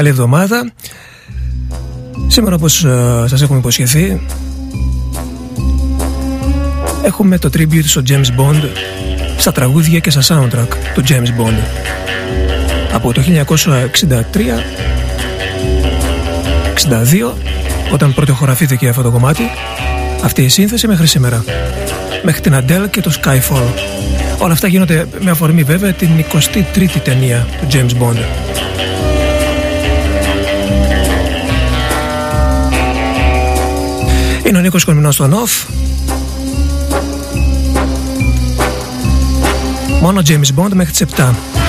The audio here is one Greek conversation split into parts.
Καλησπέρα, καλή εβδομάδα. Σήμερα όπως uh, σας έχουμε υποσχεθεί Έχουμε το tribute στο James Bond Στα τραγούδια και στα soundtrack του James Bond. Από το 1963 62 Όταν πρωτοχωραφήθηκε αυτό το κομμάτι Αυτή η σύνθεση μέχρι σήμερα. Μέχρι την Adele και το Skyfall. Όλα αυτά γίνονται με αφορμή βέβαια την 23η ταινία του James Bond ο Νίκος Κολμινός στο Νοφ Μόνο James Bond μέχρι τις 7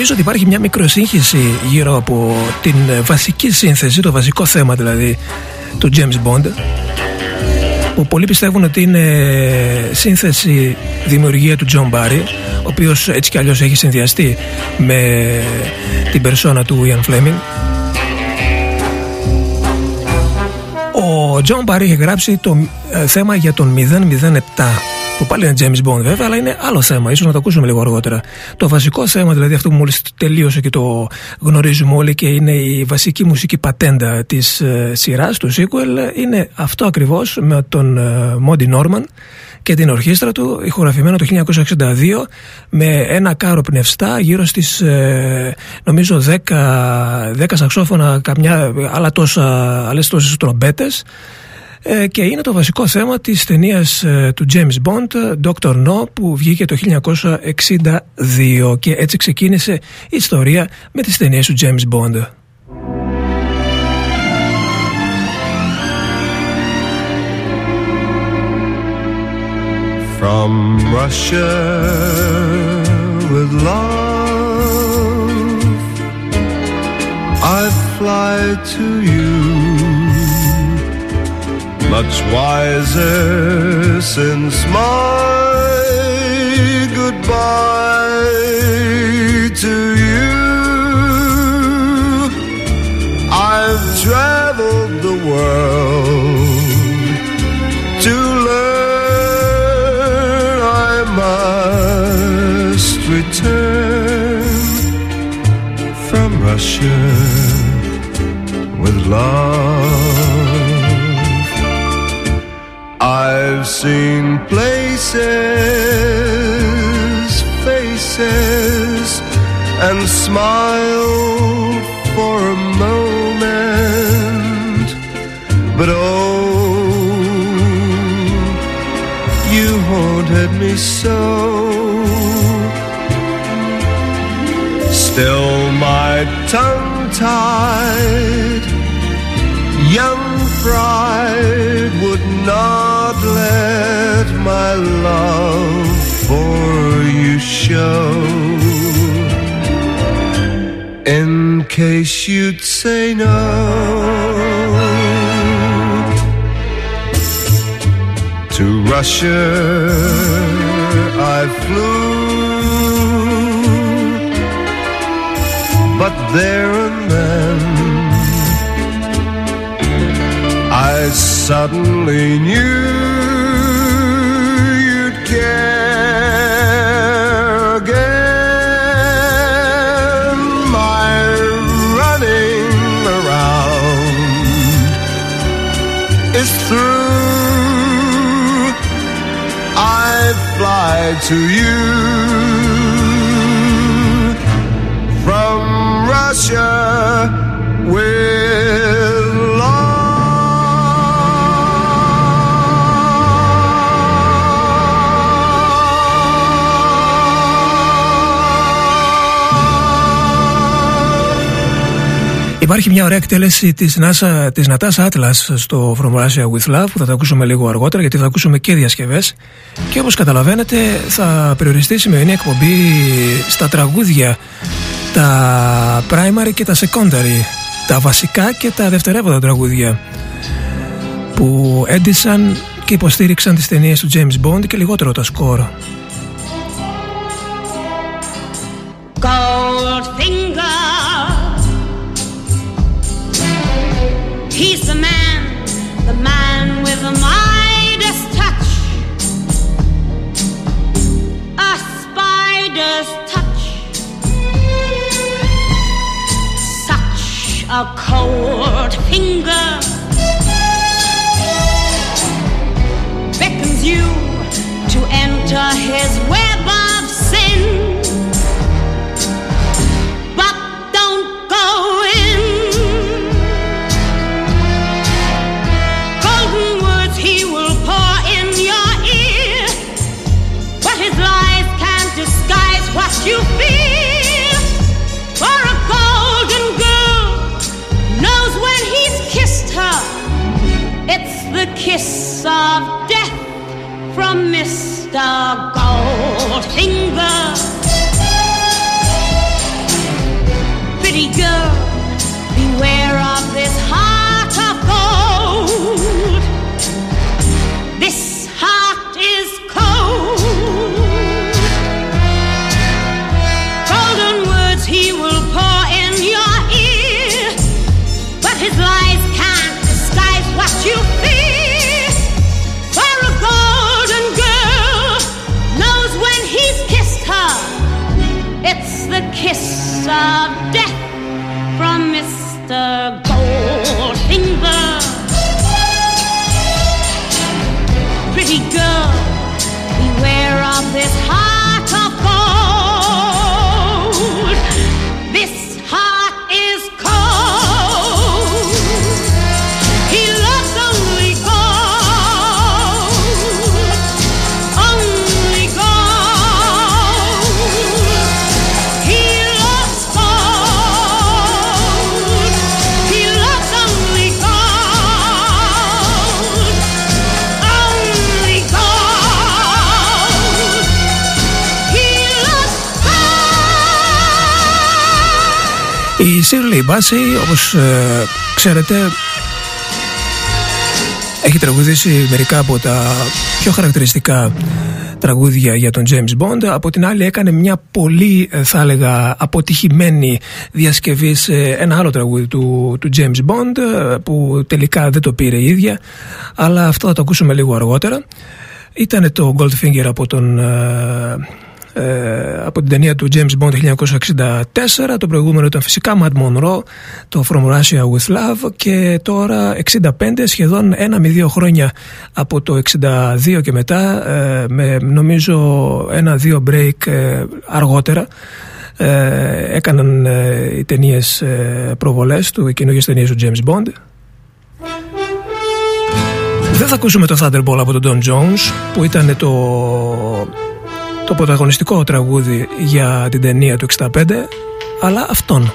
Νομίζω ότι υπάρχει μια μικροσύγχυση γύρω από την βασική σύνθεση, το βασικό θέμα δηλαδή του James Bond που πολλοί πιστεύουν ότι είναι σύνθεση δημιουργία του John Barry ο οποίος έτσι κι αλλιώς έχει συνδυαστεί με την περσόνα του Ian Fleming. Ο John Barry έχει γράψει το ε, θέμα για τον 007 που πάλι είναι James Bond βέβαια, αλλά είναι άλλο θέμα. ίσως να το ακούσουμε λίγο αργότερα. Το βασικό θέμα, δηλαδή αυτό που μόλις τελείωσε και το γνωρίζουμε όλοι και είναι η βασική μουσική πατέντα της ε, σειράς, του sequel, είναι αυτό ακριβώς με τον ε, Μόντι Νόρμαν και την ορχήστρα του, ηχογραφημένο το 1962 με ένα κάρο πνευστά γύρω στις ε, νομίζω 10, 10 σαξόφωνα, καμιά άλλα τόσα, άλλες τόσες τρομπέτες ε, και είναι το βασικό θέμα της ταινίας ε, του James Bond Dr. No που βγήκε το 1962 και έτσι ξεκίνησε η ιστορία με τις ταινίες του James Bond. From Russia with love I fly to you much wiser since my goodbye to you. I've traveled the world to learn I must return from Russia with love. I've seen places, faces, and smiled for a moment, but oh, you haunted me so. Still, my tongue tied, young pride would not let my love for you show. In case you'd say no. To Russia I flew, but there and then I suddenly knew to you from Russia Υπάρχει μια ωραία εκτέλεση της, NASA, της Natasha Atlas στο From Russia With Love που θα τα ακούσουμε λίγο αργότερα γιατί θα ακούσουμε και διασκευές και όπως καταλαβαίνετε θα περιοριστεί η σημερινή εκπομπή στα τραγούδια τα primary και τα secondary τα βασικά και τα δευτερεύοντα τραγούδια που έντυσαν και υποστήριξαν τις ταινίες του James Bond και λιγότερο τα σκορ. A cold finger beckons you to enter his web Shirley Bassey, όπως ε, ξέρετε, έχει τραγουδήσει μερικά από τα πιο χαρακτηριστικά τραγούδια για τον James Bond. Από την άλλη έκανε μια πολύ, ε, θα έλεγα, αποτυχημένη διασκευή σε ένα άλλο τραγούδι του, του James Bond ε, που τελικά δεν το πήρε η ίδια, αλλά αυτό θα το ακούσουμε λίγο αργότερα. Ήταν το Goldfinger από τον ε, ε, από την ταινία του James Bond 1964 το προηγούμενο ήταν φυσικά Mad Monroe το From Russia With Love και τώρα 65 σχεδόν ένα με δύο χρόνια από το 62 και μετά ε, με νομίζω ένα-δύο break ε, αργότερα ε, έκαναν ε, οι ταινίες ε, προβολές του, οι καινούργιες ταινίες του James Bond. Δεν θα ακούσουμε το Thunderball από τον Don Jones που ήταν το το πρωταγωνιστικό τραγούδι για την ταινία του 65 αλλά αυτόν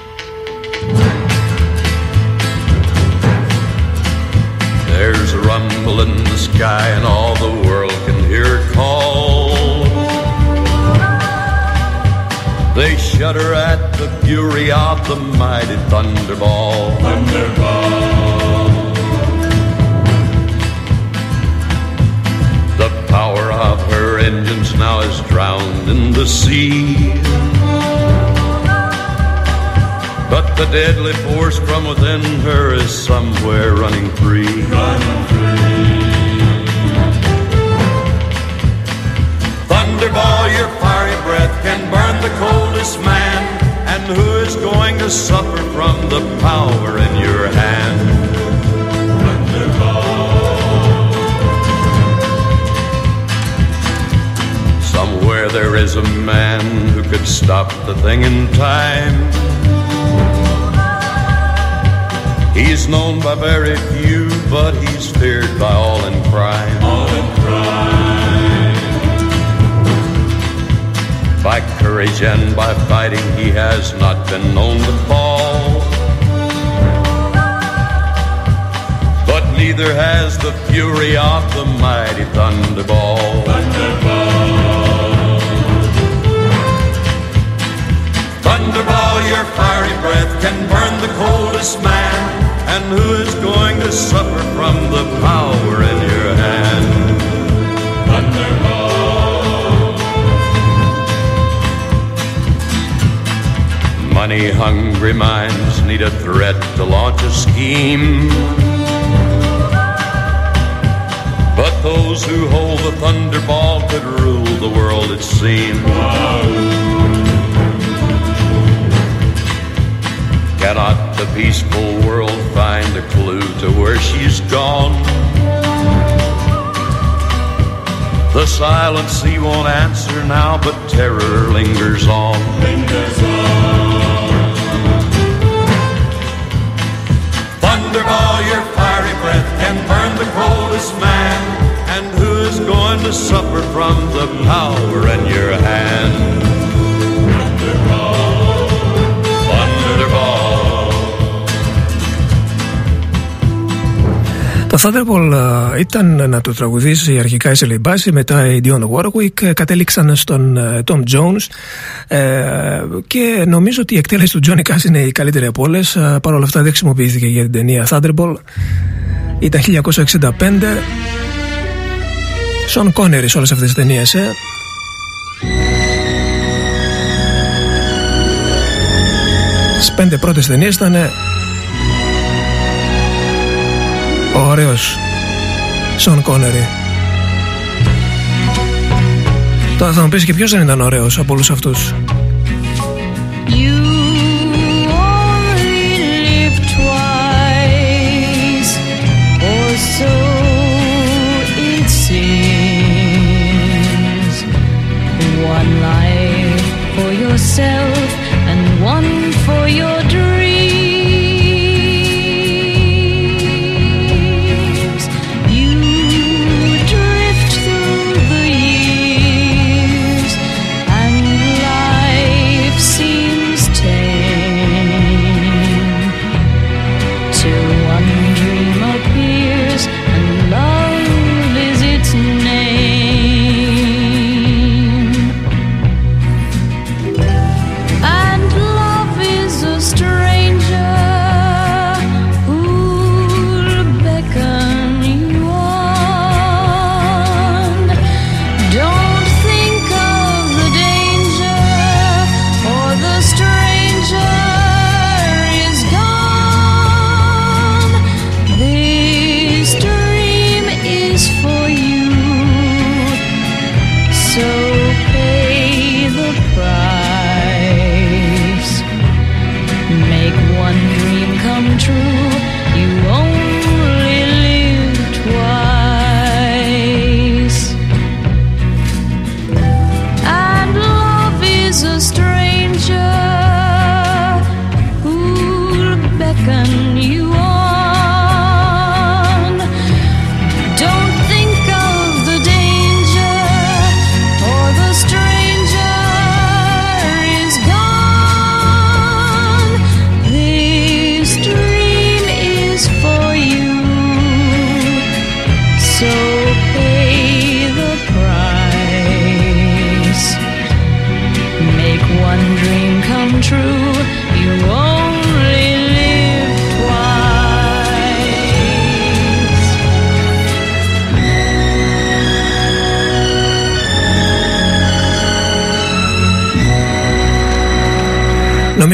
There's a rumble in the sky and all the world can hear it call They shudder at the fury of the mighty thunderball The engines now is drowned in the sea. But the deadly force from within her is somewhere running free. Thunderball, your fiery breath can burn the coldest man. And who is going to suffer from the power in your hand? Where there is a man who could stop the thing in time. He's known by very few, but he's feared by all in crime. All in crime. By courage and by fighting, he has not been known to fall. But neither has the fury of the mighty Thunderball. Thunderball. Your fiery breath can burn the coldest man. And who is going to suffer from the power in your hand? Thunderball. Money hungry minds need a threat to launch a scheme. But those who hold the thunderball could rule the world, it seems. Cannot the peaceful world find a clue to where she's gone? The silent sea won't answer now, but terror lingers on. Thunderball, your fiery breath can burn the coldest man. And who is going to suffer from the power in your hand? Το Thunderball ε, ήταν να το τραγουδήσει αρχικά η Σελή Μπάση, μετά η Dion Warwick, ε, κατέληξαν στον ε, Tom Jones ε, και νομίζω ότι η εκτέλεση του Johnny Cash είναι η καλύτερη από όλες. Παρ' όλα αυτά δεν χρησιμοποιήθηκε για την ταινία Thunderball. Ήταν 1965. Σον Κόνερι σε όλες αυτές τις ταινίες, ε. Στις πέντε πρώτες ταινίες ήταν ο ωραίος Σον Κόνερι. Τώρα θα μου πεις και ποιος δεν ήταν ωραίος από όλους αυτούς. You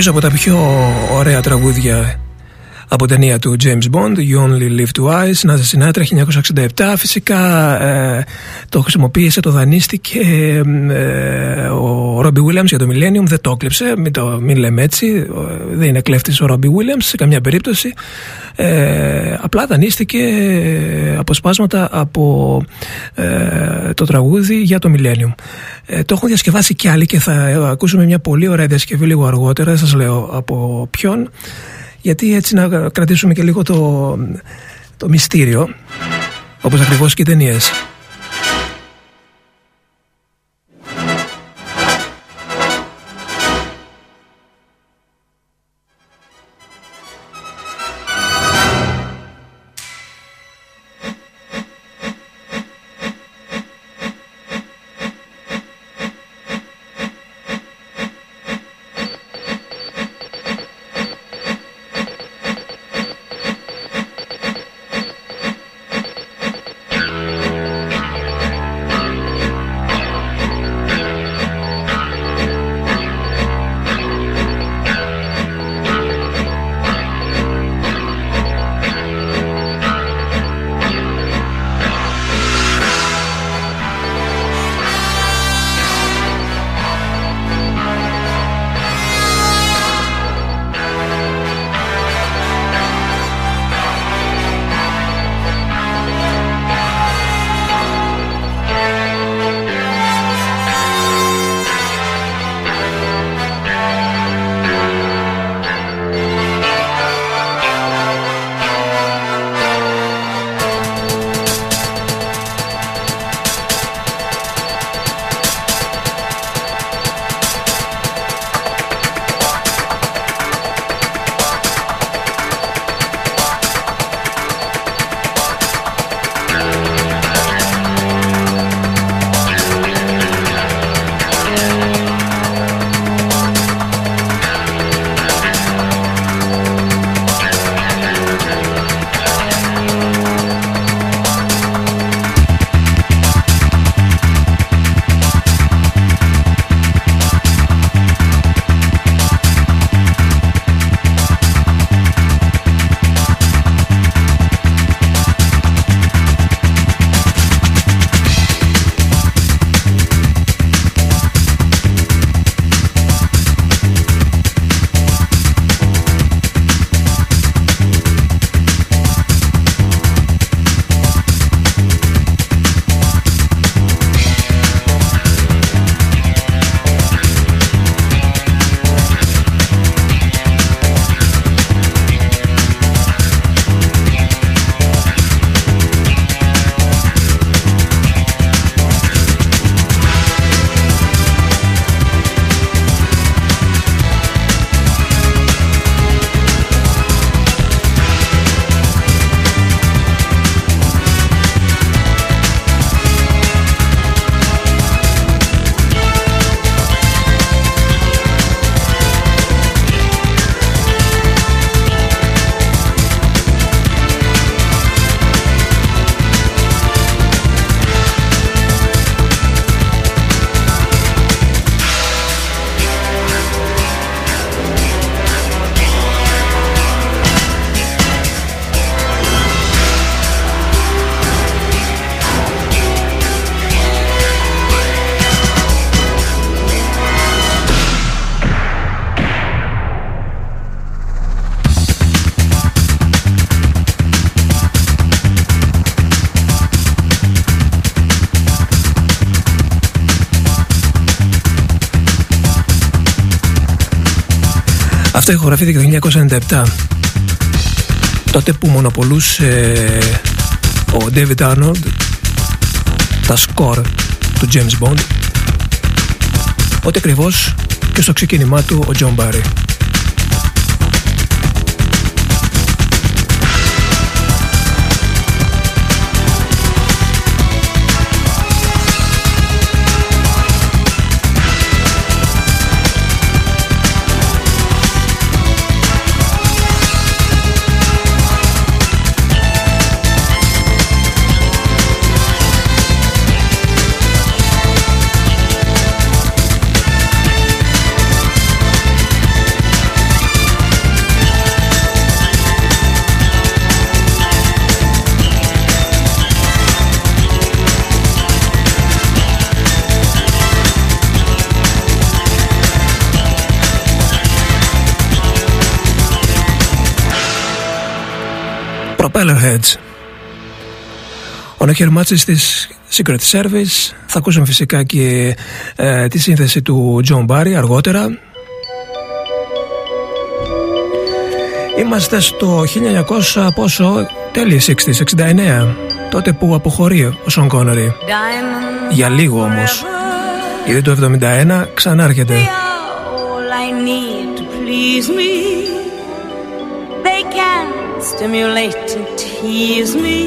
Νομίζω από τα πιο ωραία τραγούδια από ταινία του James Bond, You Only Live Twice, Νάζα Σινάτρα 1967. Φυσικά ε, το χρησιμοποίησε, το δανείστηκε ε, ο Ρόμπι Williams για το Millennium, δεν το έκλεψε, μην, το, μην λέμε έτσι, ε, δεν είναι κλέφτης ο Ρόμπι Williams σε καμιά περίπτωση. Ε, απλά δανείστηκε ε, αποσπάσματα από ε, το τραγούδι για το Millennium. Ε, το έχουν διασκευάσει κι άλλοι και θα ε, ακούσουμε μια πολύ ωραία διασκευή λίγο αργότερα, δεν σας λέω από ποιον γιατί έτσι να κρατήσουμε και λίγο το, το μυστήριο όπως ακριβώς και οι ταινίες. Αυτό ηχογραφήθηκε το 1997 τότε που μονοπολούσε ο David Arnold τα σκορ του James Bond ότι ακριβώς και στο ξεκίνημά του ο John Barry. Propellerheads. Ο Νόχερ Μάτσης της Secret Service. Θα ακούσουμε φυσικά και ε, τη σύνθεση του John Barry αργότερα. Είμαστε στο 1900 πόσο, τέλη 60, 69, τότε που αποχωρεί ο Σον Κόνερι. Για λίγο όμως, γιατί το 71 ξανάρχεται. stimulate tease me.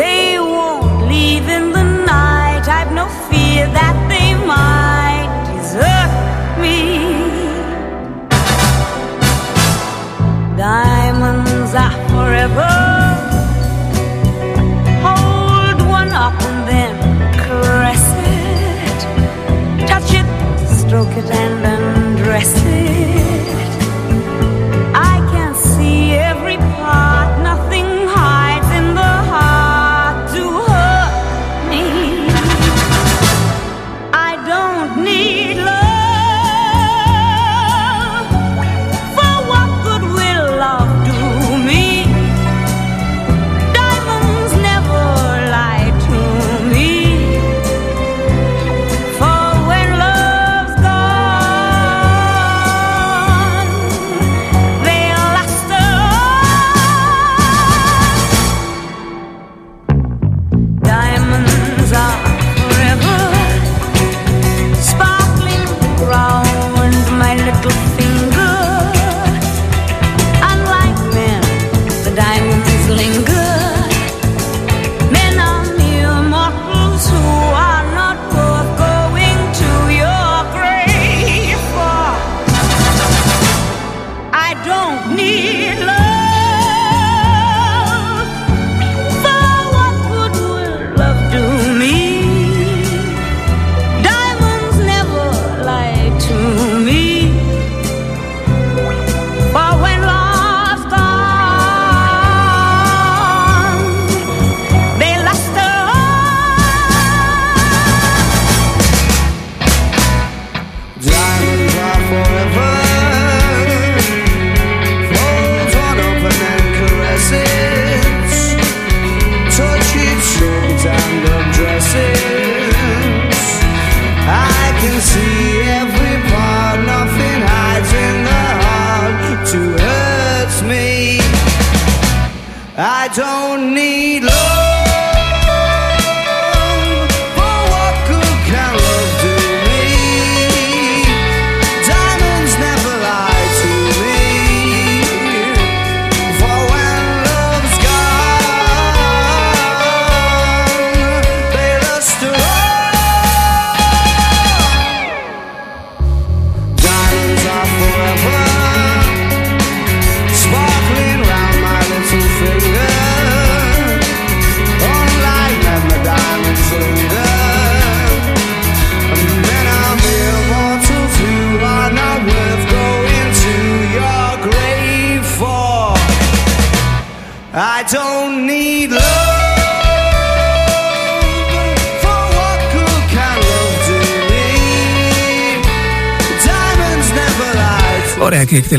They won't leave in the night. I've no fear that they might desert me. Diamonds are forever. Hold one up and then caress it. Touch it, stroke it, and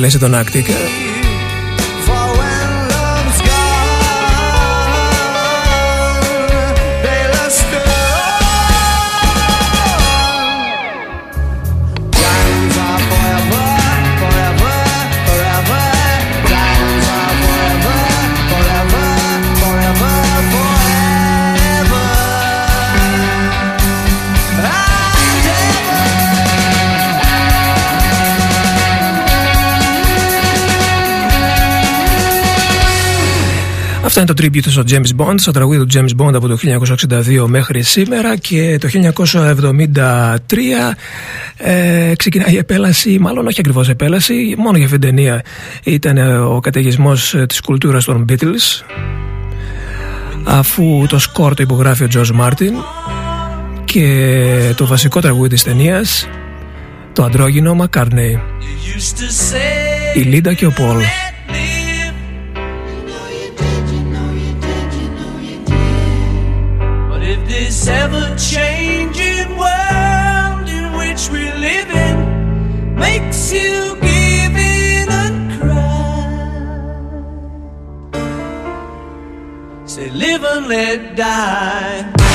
και εκτελέσει τον Άκτικ. Αυτά είναι το tribute στο James Bond, στο τραγούδι του James Bond από το 1962 μέχρι σήμερα και το 1973 ε, ξεκινάει η επέλαση, μάλλον όχι ακριβώς επέλαση, μόνο για αυτήν την ταινία ήταν ο καταιγισμός της κουλτούρας των Beatles αφού το σκορ το υπογράφει ο George Martin και το βασικό τραγούδι της ταινίας το αντρόγυνο McCartney η Λίντα και ο Πολ live and let die.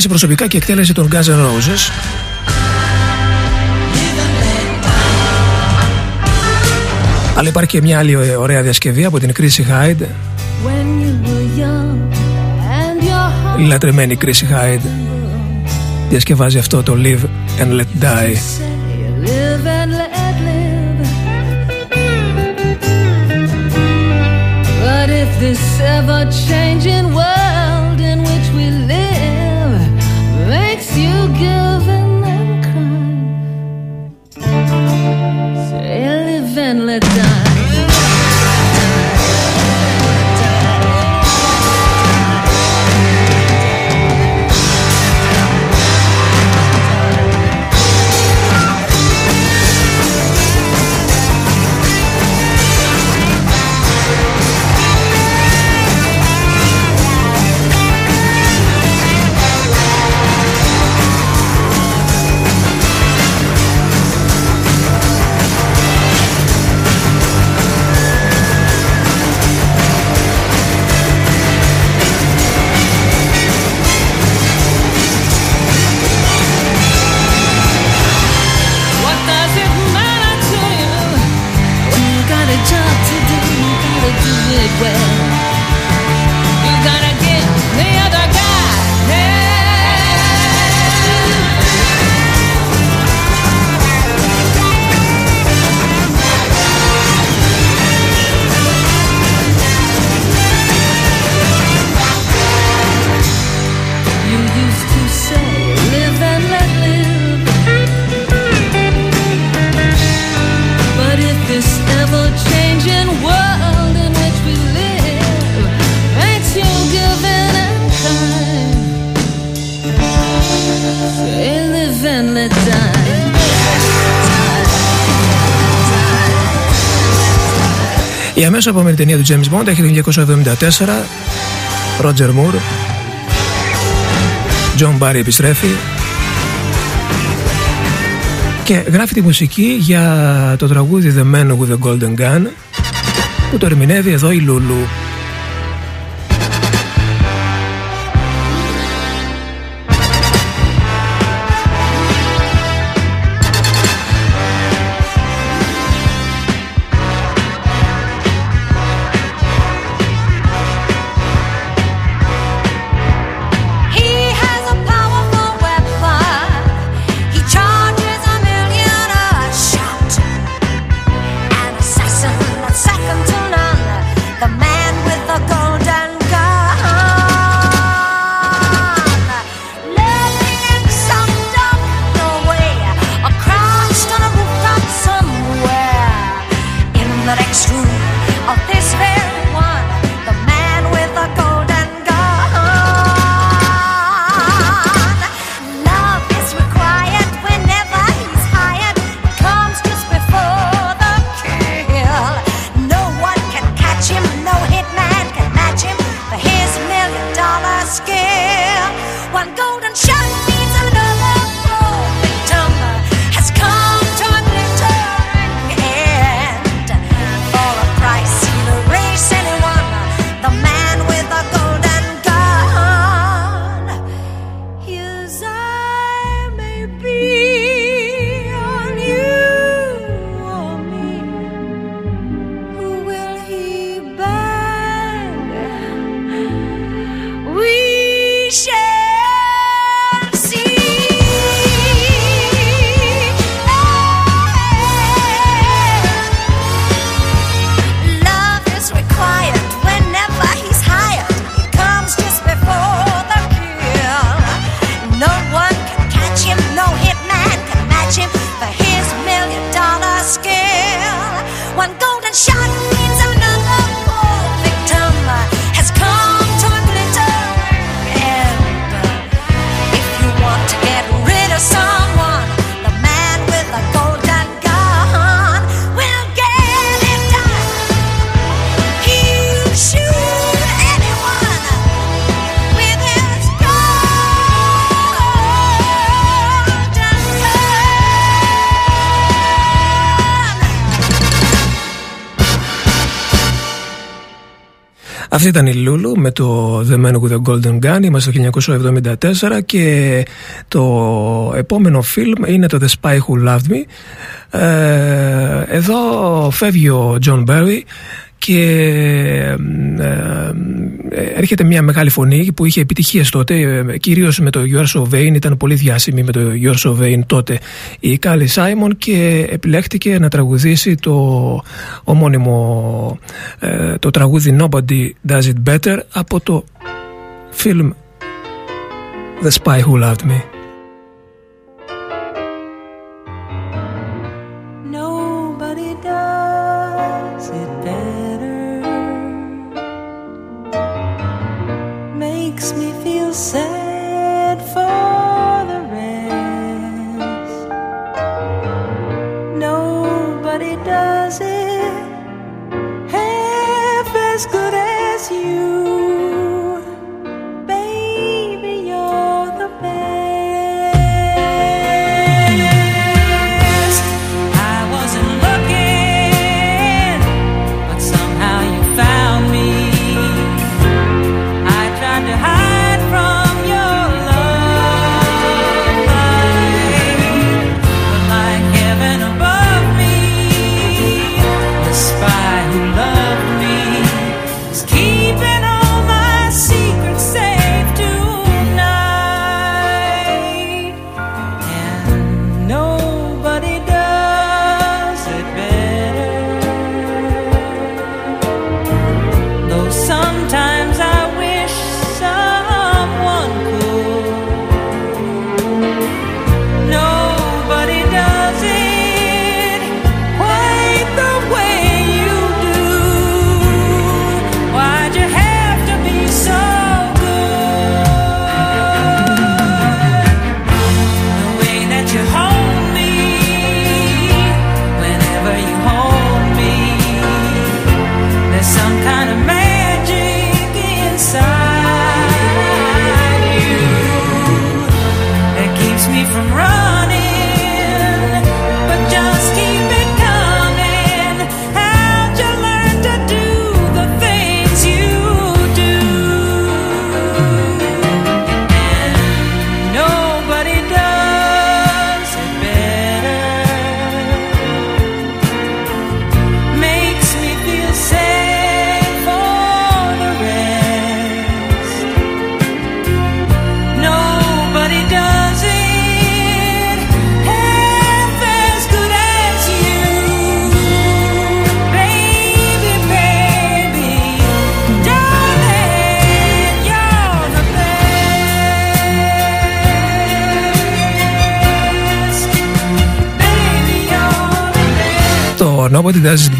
σε προσωπικά και εκτέλεση των Guns Roses. Αλλά υπάρχει και μια άλλη ωραία διασκευή από την κρίση Hyde. Λατρεμένη Chrissy Hyde διασκευάζει αυτό το Live and Let Die. Η αμέσως επόμενη ταινία του James Bond έχει το 1974 Roger Moore John Barry επιστρέφει και γράφει τη μουσική για το τραγούδι The Man with the Golden Gun που το ερμηνεύει εδώ η Λούλου. Με το The Man with the Golden Gun. Είμαστε το 1974 και το επόμενο φιλμ είναι το The Spy Who Loved Me. Ε, εδώ φεύγει ο John Barry και ε, ε, έρχεται μια μεγάλη φωνή που είχε επιτυχίες τότε, ε, κυρίως με το Your So Vain, ήταν πολύ διάσημη με το Your So Vain τότε η Κάλι Σάιμον και επιλέχτηκε να τραγουδήσει το ομώνυμο το τραγούδι Nobody Does It Better από το film The Spy Who Loved Me.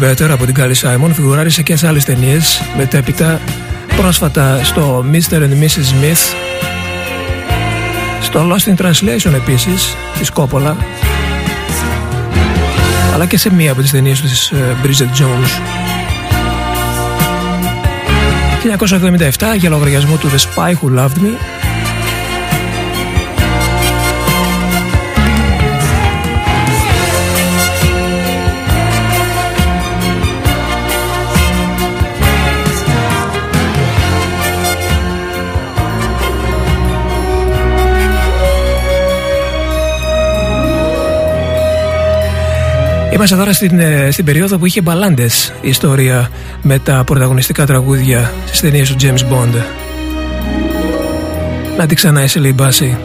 Better από την Κάλλη Σάιμον φιγουράρισε και σε άλλες ταινίες μετέπειτα πρόσφατα στο Mr. and Mrs. Smith στο Lost in Translation επίσης της Κόπολα αλλά και σε μία από τις ταινίες της ε, Bridget Jones 1977 για λογαριασμό του The Spy Who Loved Me Είμαστε τώρα στην, ε, στην περίοδο που είχε μπαλάντες η ιστορία με τα πρωταγωνιστικά τραγούδια στις ταινίες του James Bond. Να τη ξανά η Μπάση.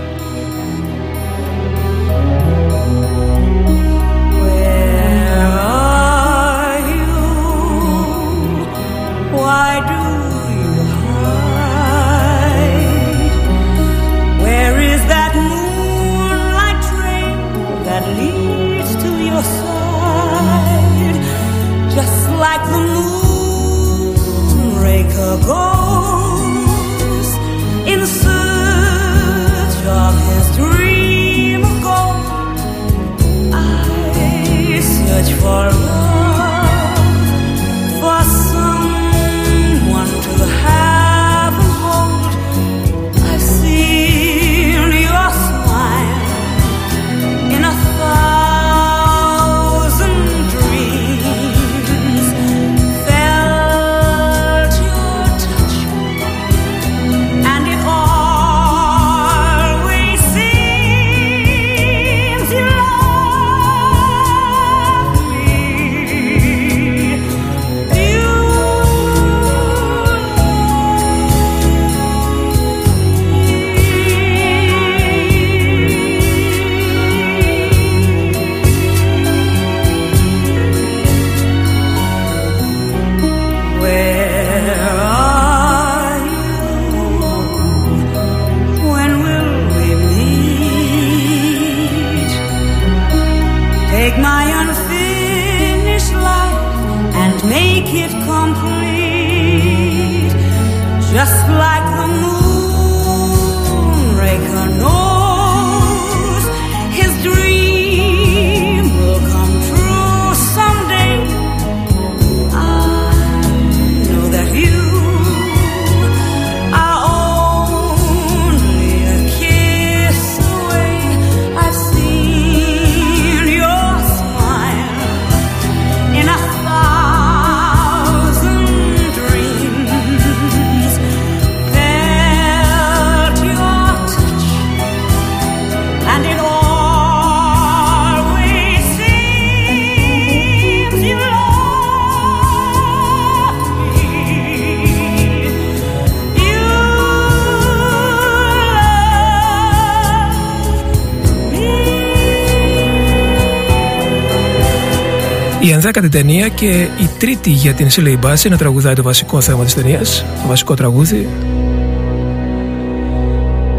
Ενδέκατη ταινία και η τρίτη για την Σίρλεϊ Μπάσεϊ να τραγουδάει το βασικό θέμα της ταινίας, το βασικό τραγούδι.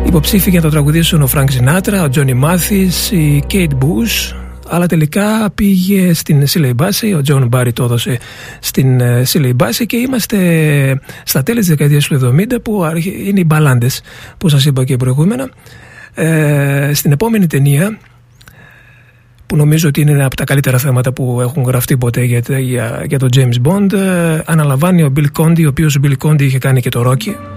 Υποψήφοι για να το τραγουδήσουν ο Φρανκ Σινάτρα, ο Τζόνι Μάθης, η Κέιτ Μπους, αλλά τελικά πήγε στην Σίρλεϊ Μπάσεϊ, ο Τζον Μπάρι το έδωσε στην Σίρλεϊ Μπάσεϊ και είμαστε στα τέλη της δεκαετίας του 70 που είναι οι μπαλάντες που σας είπα και προηγούμενα. Ε, στην επόμενη ταινία που νομίζω ότι είναι ένα από τα καλύτερα θέματα που έχουν γραφτεί ποτέ για, για, για τον James Bond. Ε, αναλαμβάνει ο Bill Conti ο οποίος ο Bill Conti είχε κάνει και το Rocky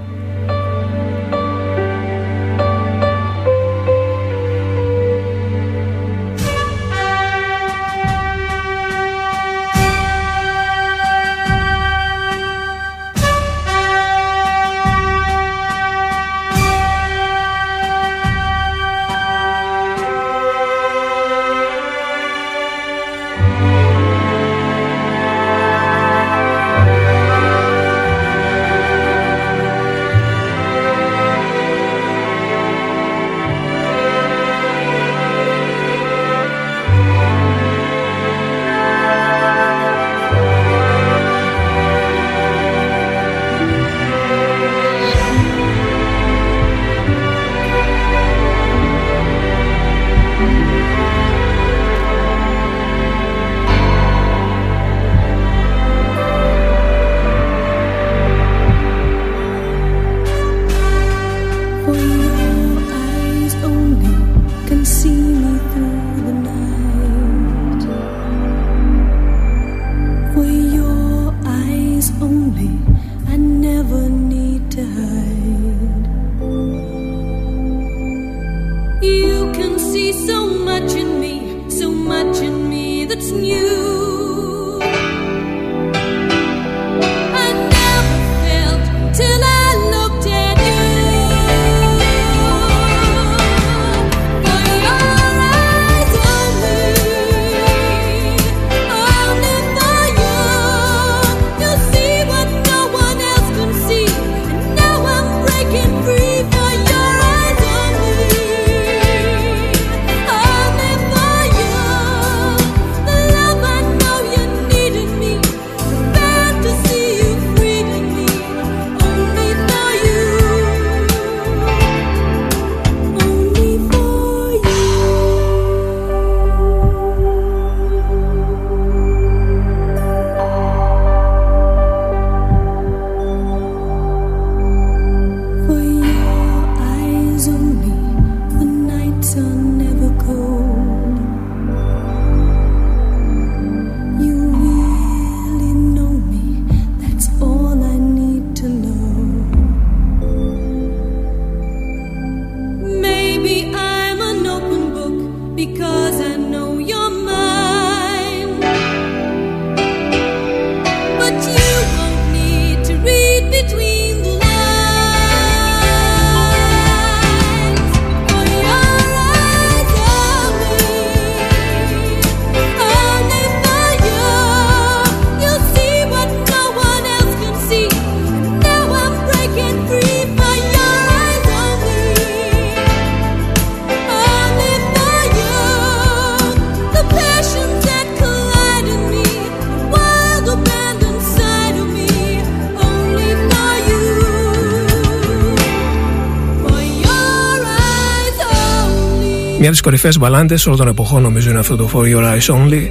Μια από τι κορυφαίε μπαλάντες όλων των εποχών νομίζω είναι αυτό το For Your Eyes Only.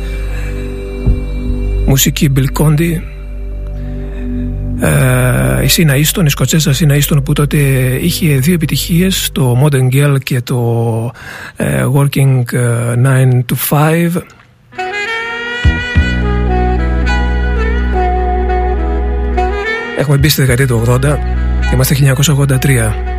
Μουσική Bill Conti. Ε, η Σίνα Ίστον, η Σκοτσέζα Σίνα Ίστον που τότε είχε δύο επιτυχίες το Modern Girl και το ε, Working 9 ε, to 5 Έχουμε μπει στη δεκαετία του 80 Είμαστε 1983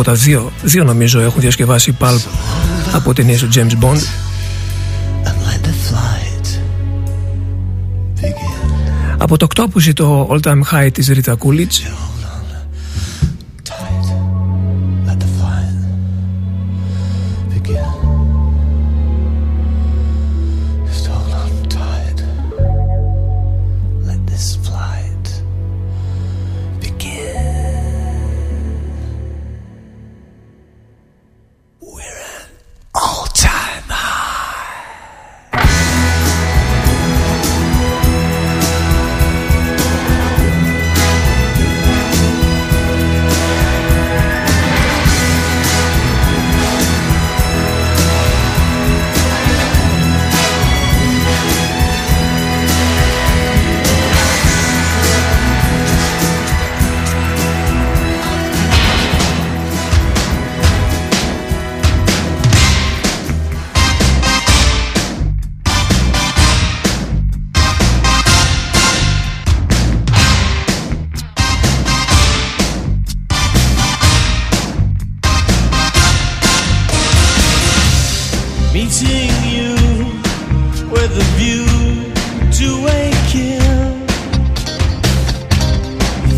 από τα δύο. Δύο νομίζω έχουν διασκευάσει Pulp από ταινίε του James Bond. Από το Octopus το All Time High της Rita Coolidge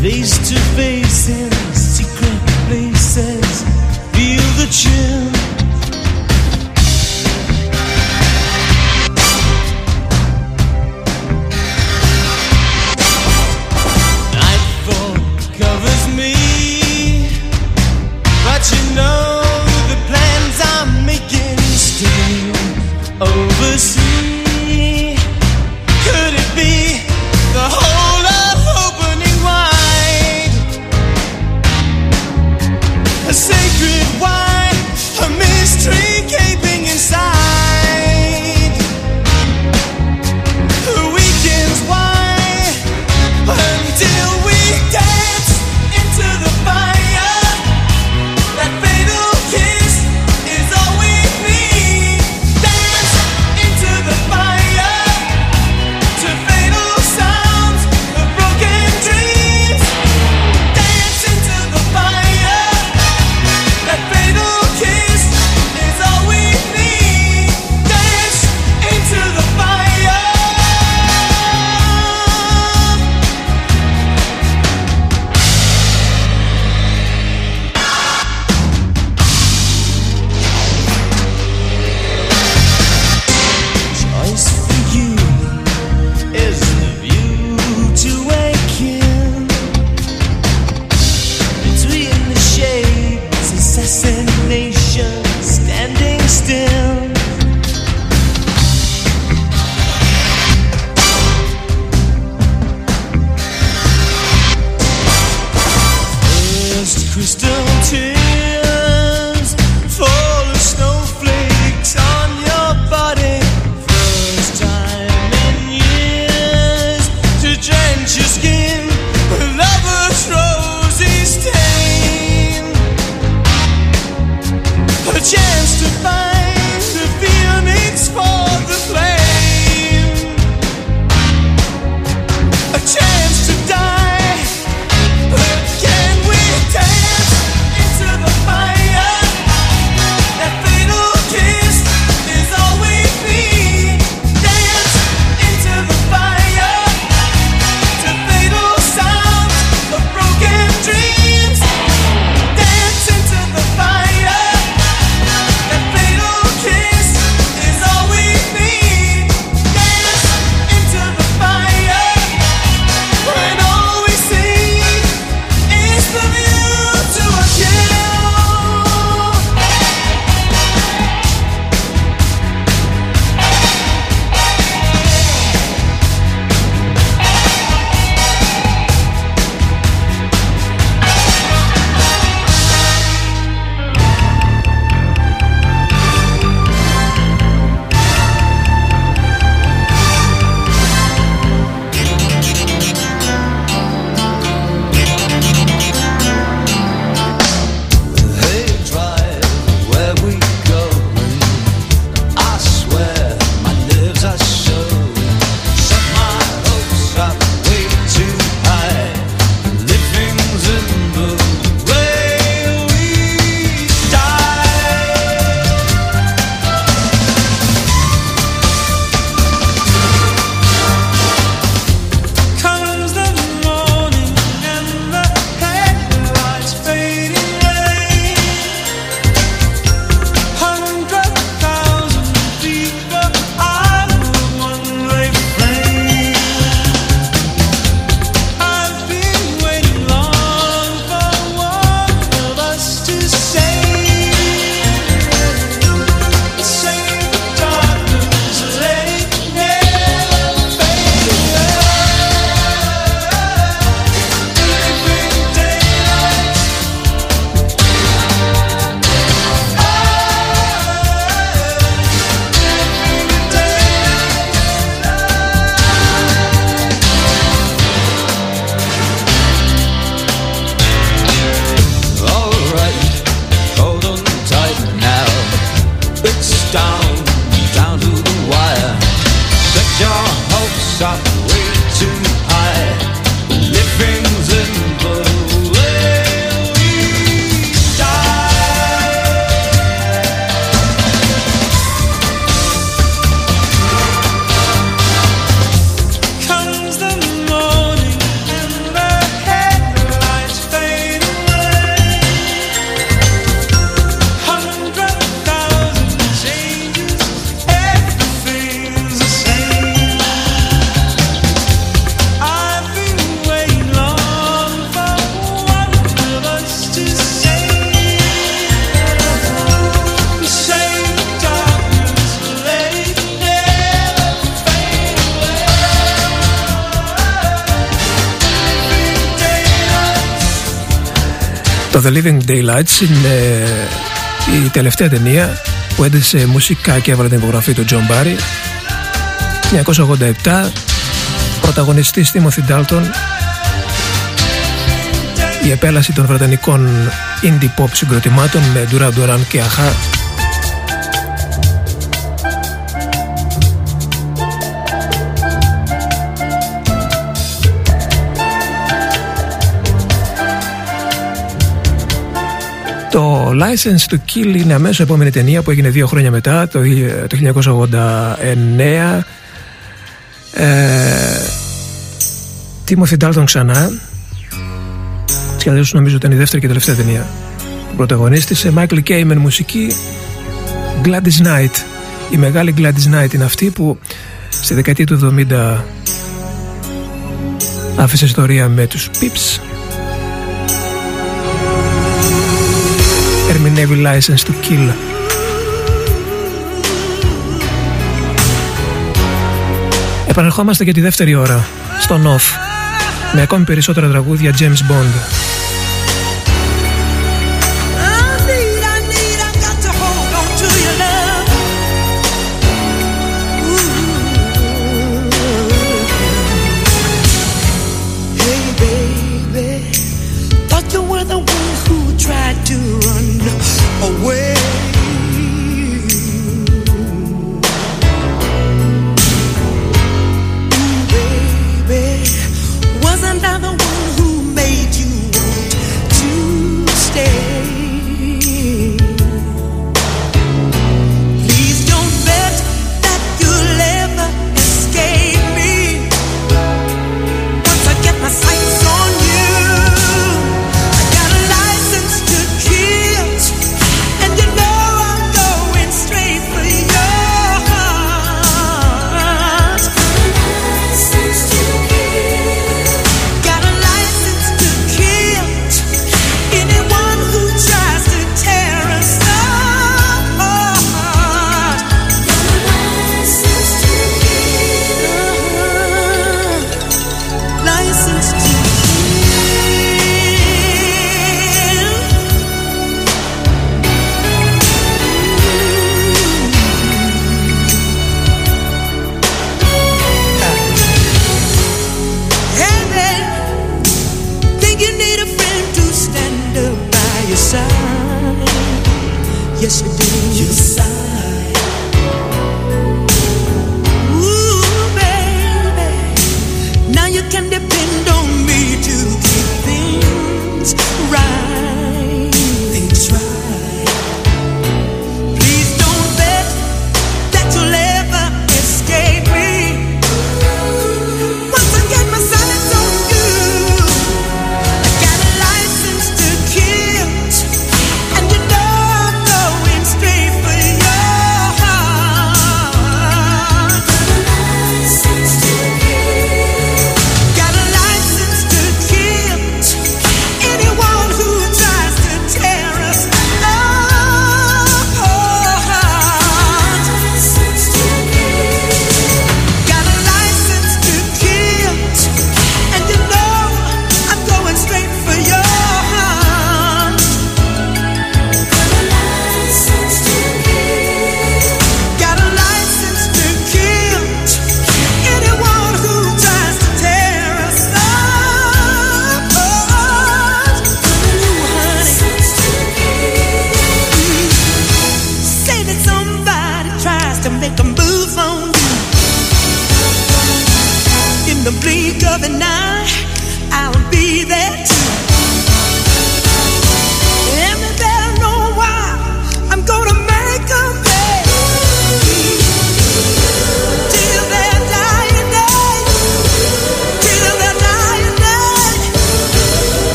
Face to face in secret places, feel the chill. Το The Living Daylights είναι η τελευταία ταινία που έντεσε μουσικά και έβαλε την υπογραφή του John Barry 1987 πρωταγωνιστής Timothy Dalton. Η επέλαση των βρετανικών indie pop συγκροτημάτων με Duran Duran και Aha License to Kill είναι αμέσως επόμενη ταινία που έγινε δύο χρόνια μετά, το, το 1989. Ε, Τίμωθη Ντάλτον ξανά. Σχεδόν νομίζω ήταν η δεύτερη και τελευταία ταινία. Πρωταγωνίστησε Michael Kay με μουσική Gladys Knight. Η μεγάλη Gladys Knight είναι αυτή που στη δεκαετία του 70 άφησε ιστορία με τους Pips ερμηνεύει License to Kill. Επανερχόμαστε για τη δεύτερη ώρα στο North με ακόμη περισσότερα τραγούδια James Bond.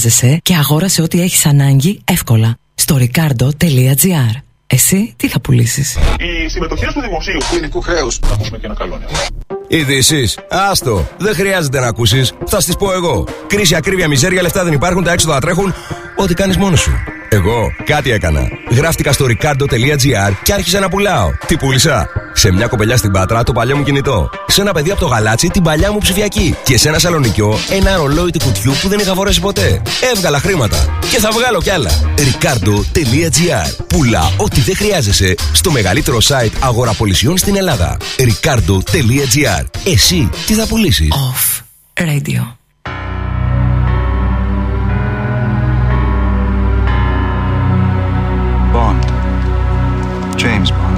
Χρειάζεσαι και αγόρασε ό,τι έχεις ανάγκη εύκολα. Στο ricardo.gr Εσύ τι θα πουλήσεις; Οι συμμετοχέ του δημοσίου κλινικού χρέους. Θα ακούσουμε και ένα καλό νέο. Ειδήσεις. Άστο. Δεν χρειάζεται να ακούσεις. Θα τι πω εγώ. Κρίση, ακρίβεια, μιζέρια, λεφτά δεν υπάρχουν, τα έξοδα τρέχουν. Ό,τι κάνεις μόνος σου. Εγώ κάτι έκανα. Γράφτηκα στο ricardo.gr και άρχισα να πουλάω. Τι πούλησα; Σε μια κοπελιά στην Πάτρα το παλιό μου κινητό. Σε ένα παιδί από το γαλάτσι την παλιά μου ψηφιακή. Και σε ένα σαλονικιό ένα ρολόι του κουτιού που δεν είχα φορέσει ποτέ. Έβγαλα χρήματα. Και θα βγάλω κι άλλα. ricardo.gr Πουλά ό,τι δεν χρειάζεσαι στο μεγαλύτερο site αγοραπολισιών στην Ελλάδα. ricardo.gr Εσύ τι θα πουλήσεις; Off Radio. Bond. James Bond.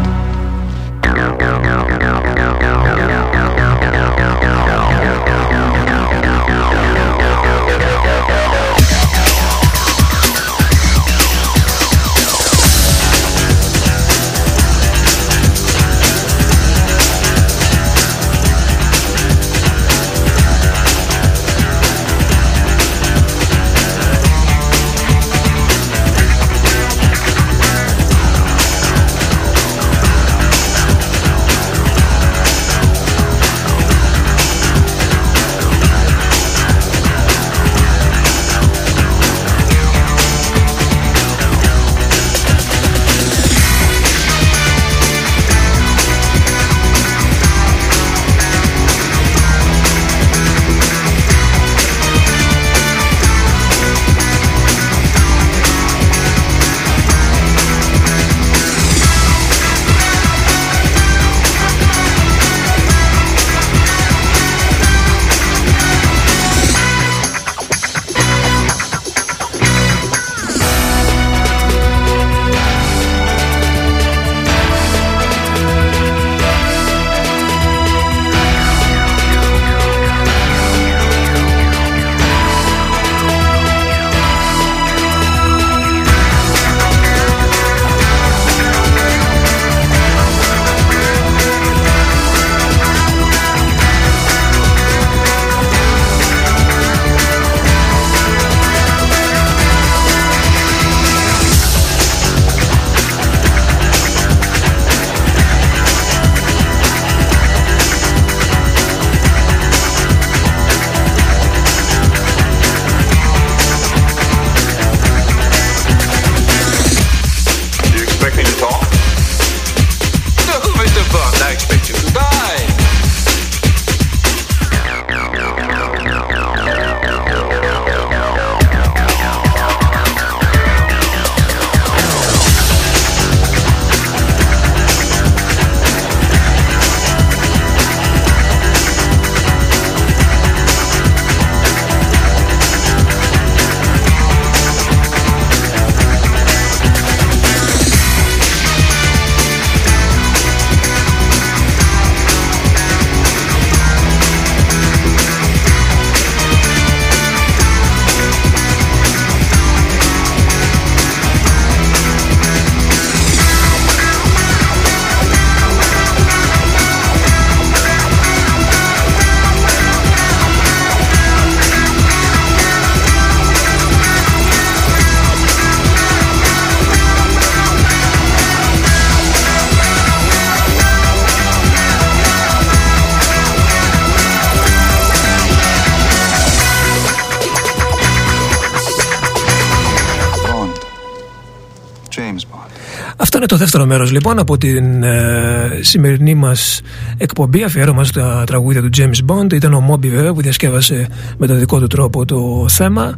Είναι το δεύτερο μέρος λοιπόν από την ε, σημερινή μας εκπομπή αφιέρωμα στα τραγούδια του James Bond. Ήταν ο Μόμπι βέβαια που διασκεύασε με τον δικό του τρόπο το θέμα.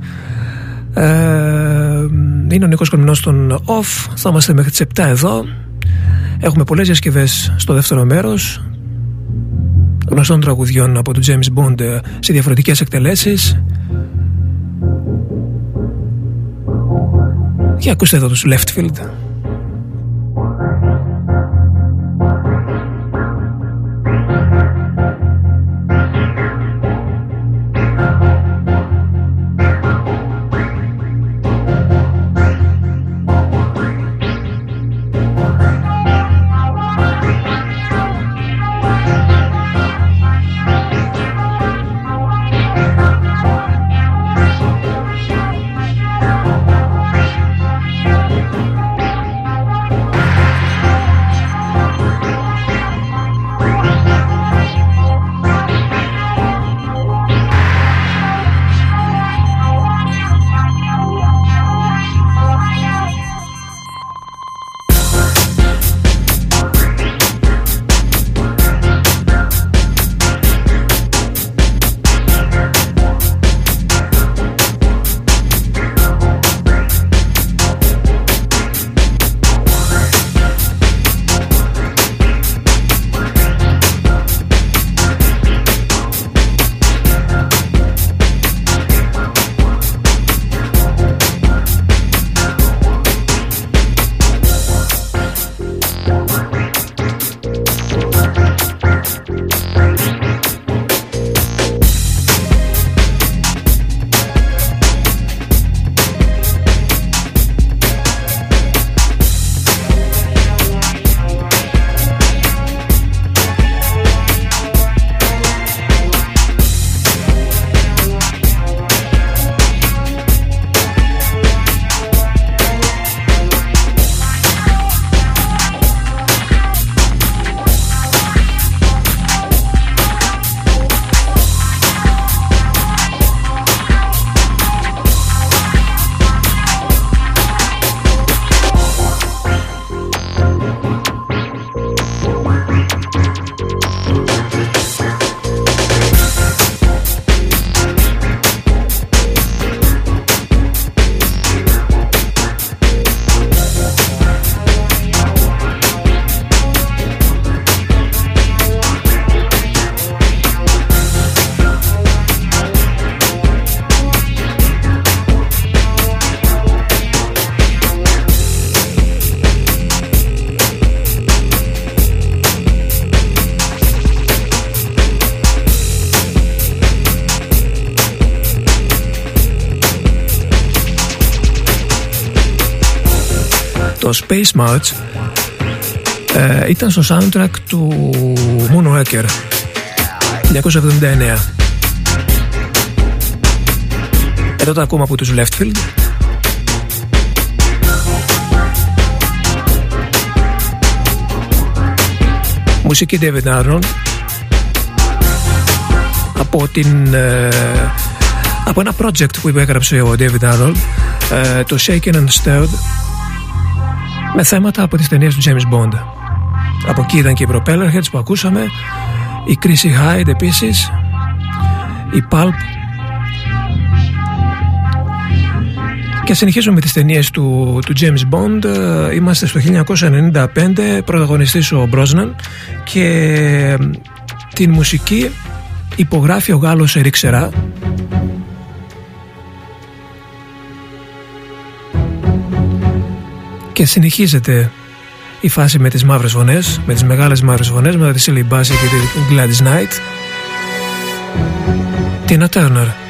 Ε, είναι ο Νίκος Κορμινός στον OFF. Θα είμαστε μέχρι τις 7 εδώ. Έχουμε πολλές διασκευές στο δεύτερο μέρος γνωστών τραγουδιών από τον James Bond ε, σε διαφορετικές εκτελέσεις. Και ακούστε εδώ τους Leftfield. Space March ε, ήταν στο soundtrack του Moonraker 1979. Εδώ το ακούμε από τους Leftfield. Μουσική David Arnold από, την, ε, από ένα project που υπέγραψε ο David Arnold ε, το Shaken and Stirred με θέματα από τις ταινίες του James Bond. Από εκεί ήταν και οι Propellerheads που ακούσαμε η Chrissy Hyde επίσης η Pulp. Και συνεχίζουμε με τις ταινίες του, του James Bond. Ε, είμαστε στο 1995, πρωταγωνιστής ο Μπρόσναν και την μουσική υπογράφει ο Γάλλος Ερίξερα και συνεχίζεται η φάση με τις μαύρες φωνές, με τις μεγάλες μαύρες φωνές, με τη Silly Bassey και τη Gladys Knight. Tina Turner.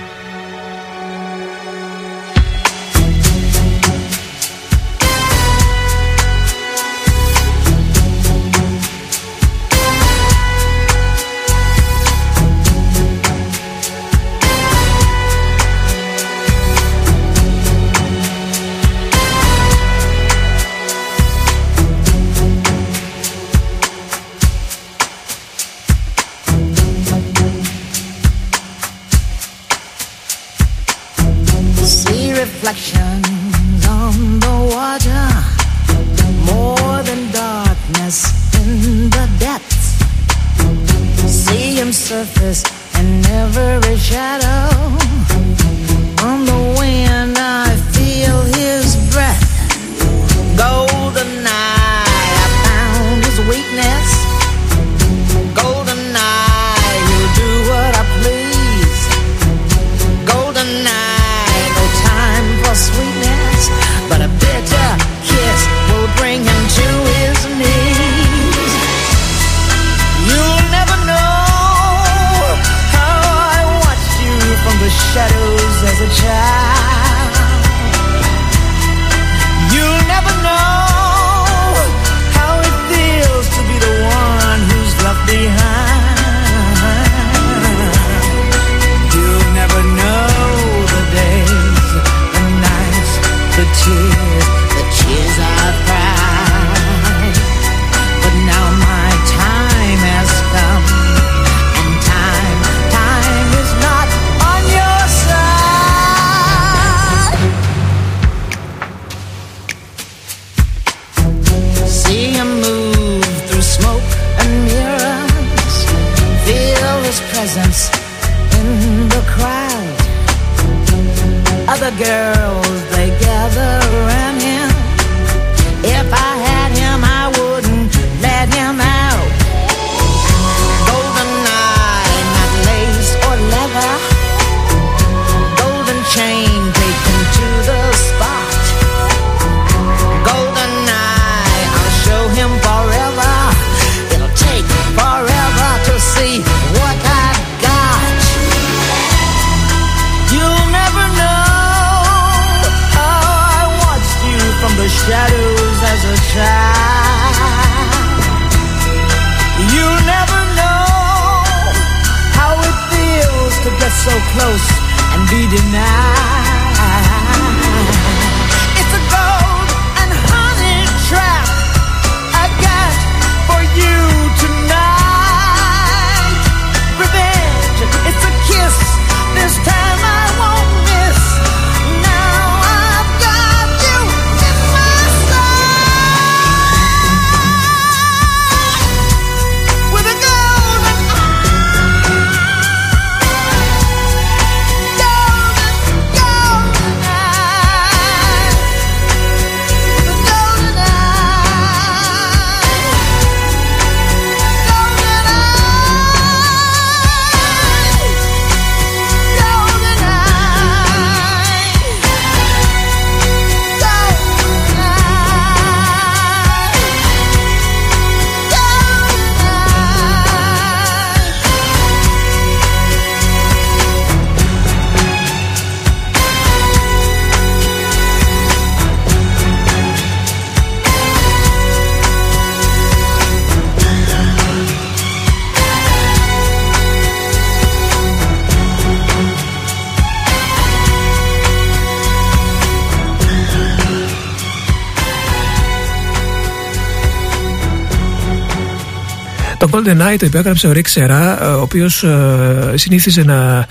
GoldenEye το υπέγραψε ο Eric Serra, ο οποίος ε, συνήθιζε να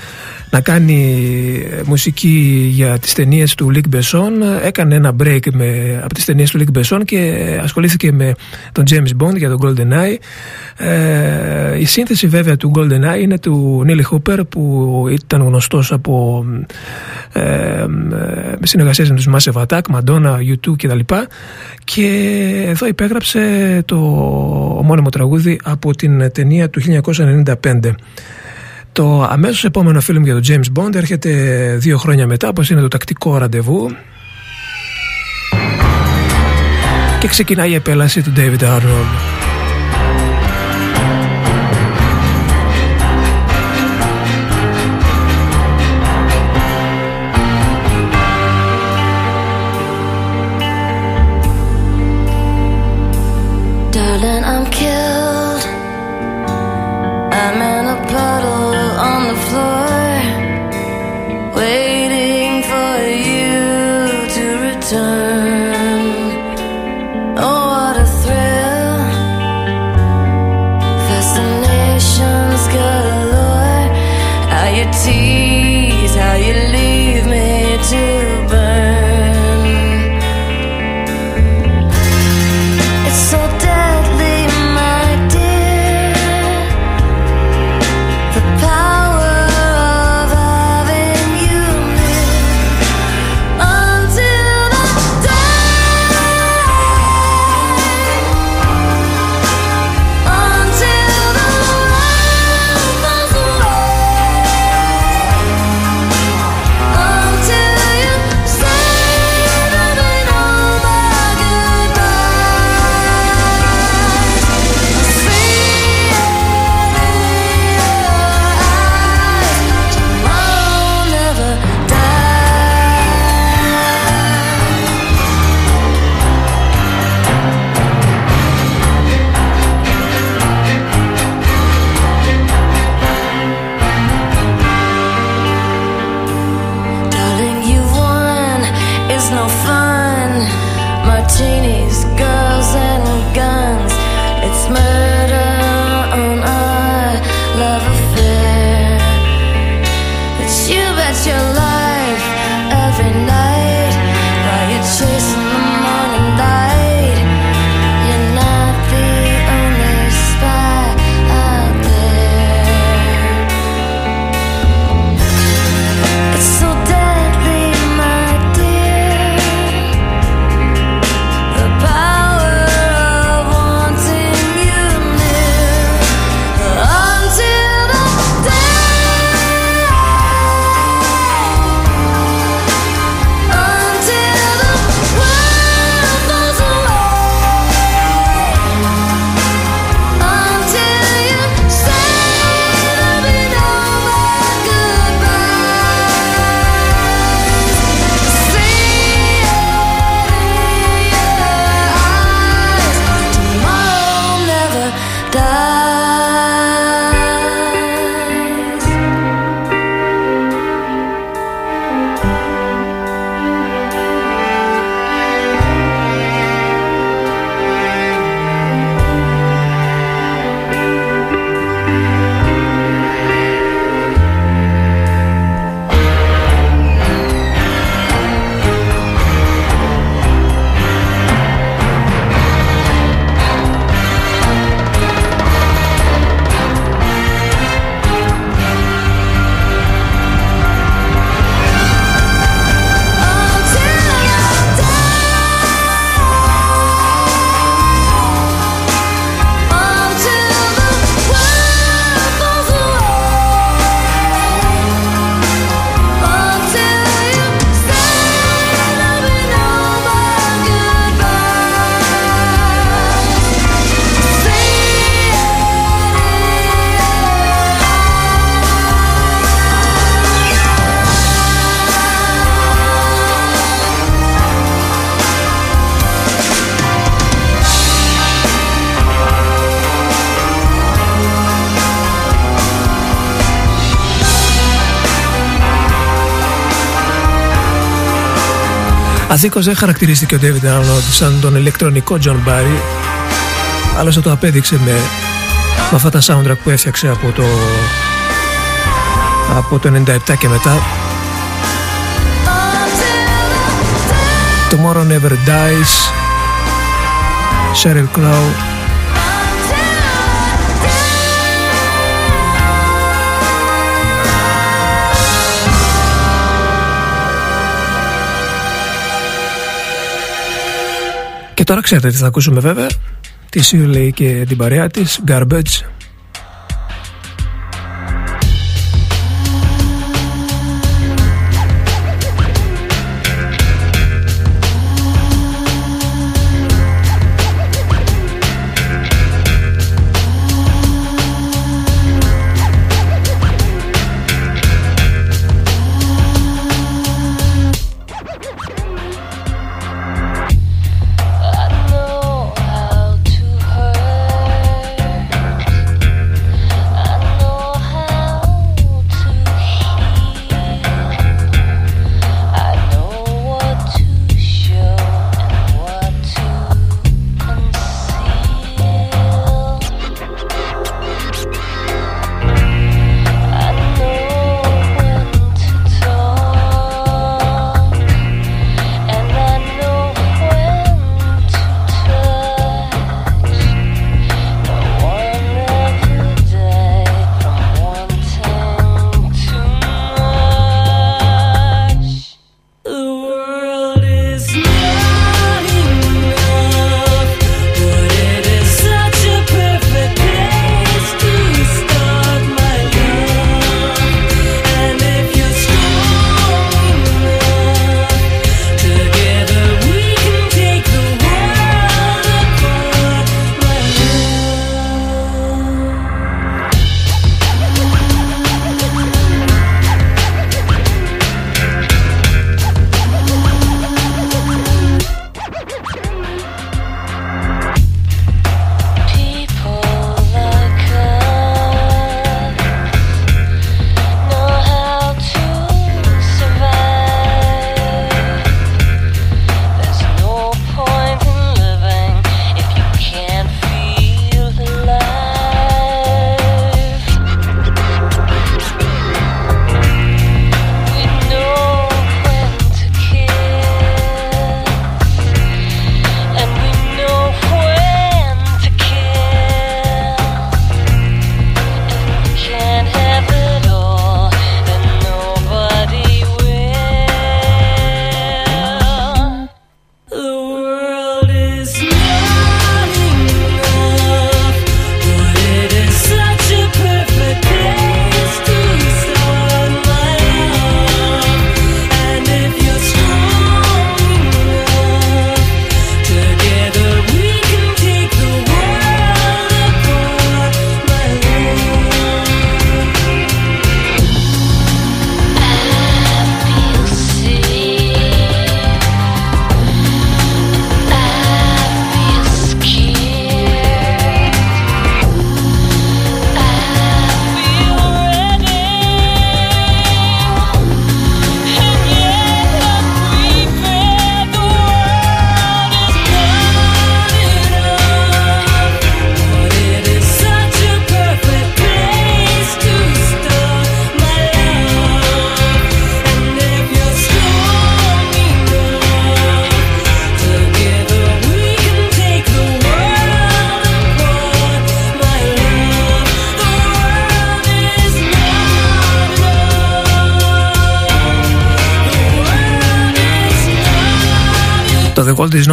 να κάνει ε, μουσική για τις ταινίες του Λικ Μπεσόν έκανε ένα break με, από τις ταινίες του Λικ Μπεσόν και ασχολήθηκε με τον James Bond για τον GoldenEye. Ε, η σύνθεση βέβαια του GoldenEye είναι του Νέλι Χούπερ που ήταν γνωστός από ε, ε, συνεργασίες με τους Massive Attack, Madonna, U2 κτλ. Και εδώ υπέγραψε το ομώνυμο τραγούδι από την ταινία του 1995 το αμέσως επόμενο φιλμ για τον James Bond έρχεται δύο χρόνια μετά, όπως είναι το τακτικό ραντεβού. Και ξεκινάει η επέλαση του David Arnold. Αδίκω δεν χαρακτηρίστηκε ο David Arnold σαν τον ηλεκτρονικό John Barry, άλλωστε το απέδειξε με με αυτά τα soundtrack που έφτιαξε από το από το 97 και μετά. Tomorrow Never Dies Sheryl Crow Και τώρα ξέρετε τι θα ακούσουμε βέβαια. Τη Σιουλή και την παρέα της Garbage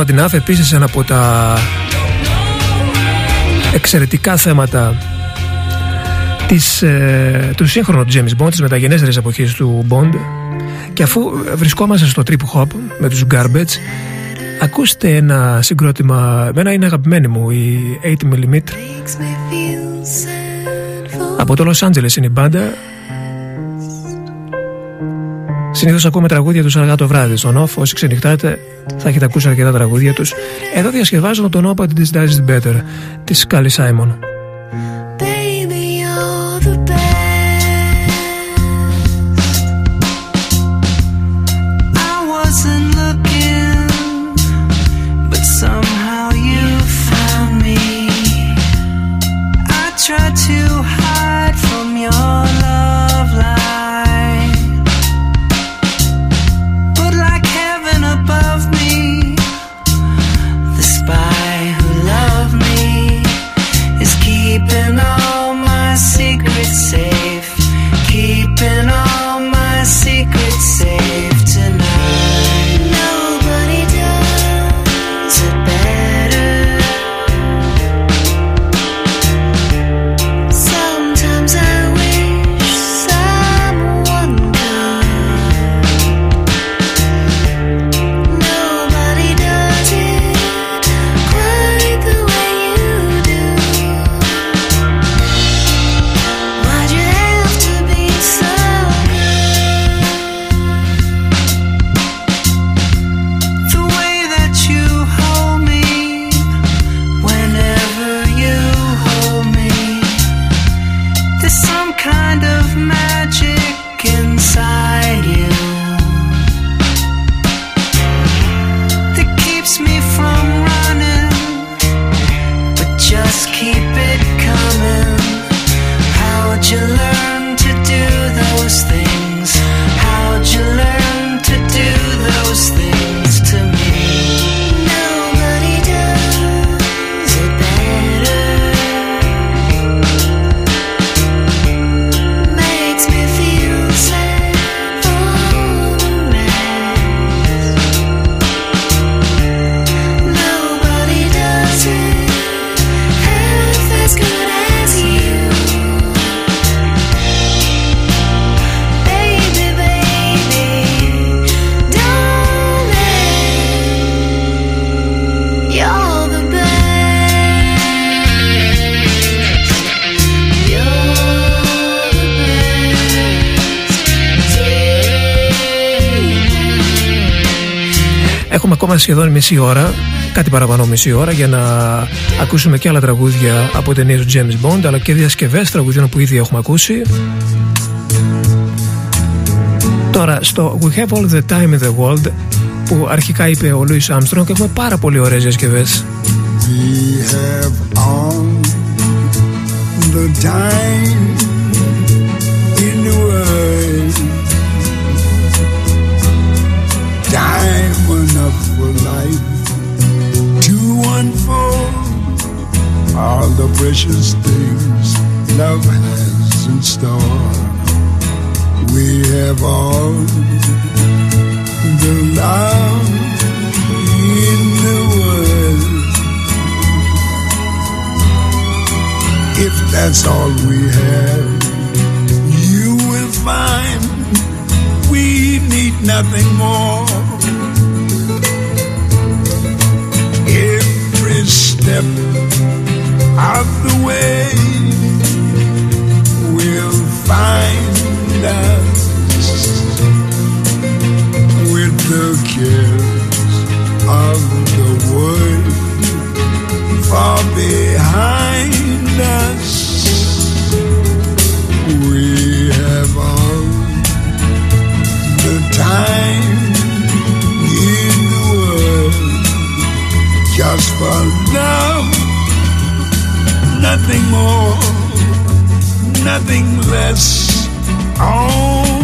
not enough επίσης ένα από τα εξαιρετικά θέματα της, ε, του σύγχρονου James Bond, της μεταγενέστερης εποχής του Bond. Και αφού βρισκόμαστε στο trip hop με τους Garbage ακούστε ένα συγκρότημα εμένα είναι αγαπημένη μου η 8mm από το Los Angeles είναι η μπάντα. Συνήθως ακούμε τραγούδια του αργά το βράδυ στον off. Όσοι ξενυχτάτε, θα έχετε ακούσει αρκετά τραγούδια τους. Εδώ διασκευάζω τον Nobody Desires Better της Σκάλι Σάιμον. Σχεδόν μισή ώρα, κάτι παραπάνω μισή ώρα, για να ακούσουμε και άλλα τραγούδια από ταινίες του James Bond, αλλά και διασκευές τραγουδιών που ήδη έχουμε ακούσει. Τώρα, στο We Have All the Time in the World, που αρχικά είπε ο Louis Armstrong, έχουμε πάρα πολύ ωραίες διασκευές. We have all the time all the precious things love has in store. We have all the love in the world. If that's all we have, you will find we need nothing more. Every step of the way will find us with the cares of the world far behind us. We have all the time in the world just for love, nothing more, nothing less. Only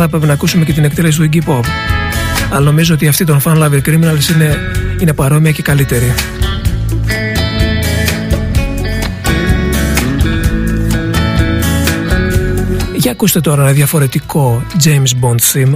θα έπρεπε να ακούσουμε και την εκτέλεση του Iggy Pop. Αλλά νομίζω ότι αυτή των Fan Lover Criminals είναι, είναι παρόμοια και καλύτερη. Για ακούστε τώρα ένα διαφορετικό James Bond theme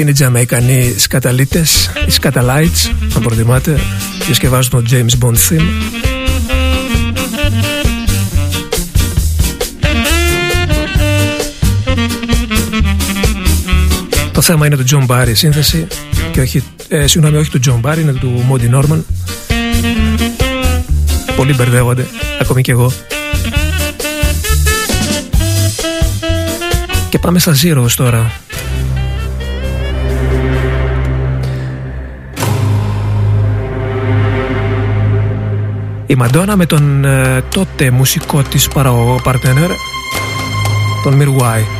είναι οι Τζαμαϊκανοί σκαταλίτες, οι σκαταλάιτς, αν προτιμάτε, διασκευάζουν το James Bond theme. Το θέμα είναι του John Barry σύνθεση και όχι, ε, συγγνώμη, όχι του John Barry, είναι του Monty Norman. Πολλοί μπερδεύονται, ακόμη και εγώ. Και πάμε στα Zeros τώρα. Η Μαντόνα με τον ε, τότε μουσικό της παραγωγό παρτενέρ, τον Μιρουάι.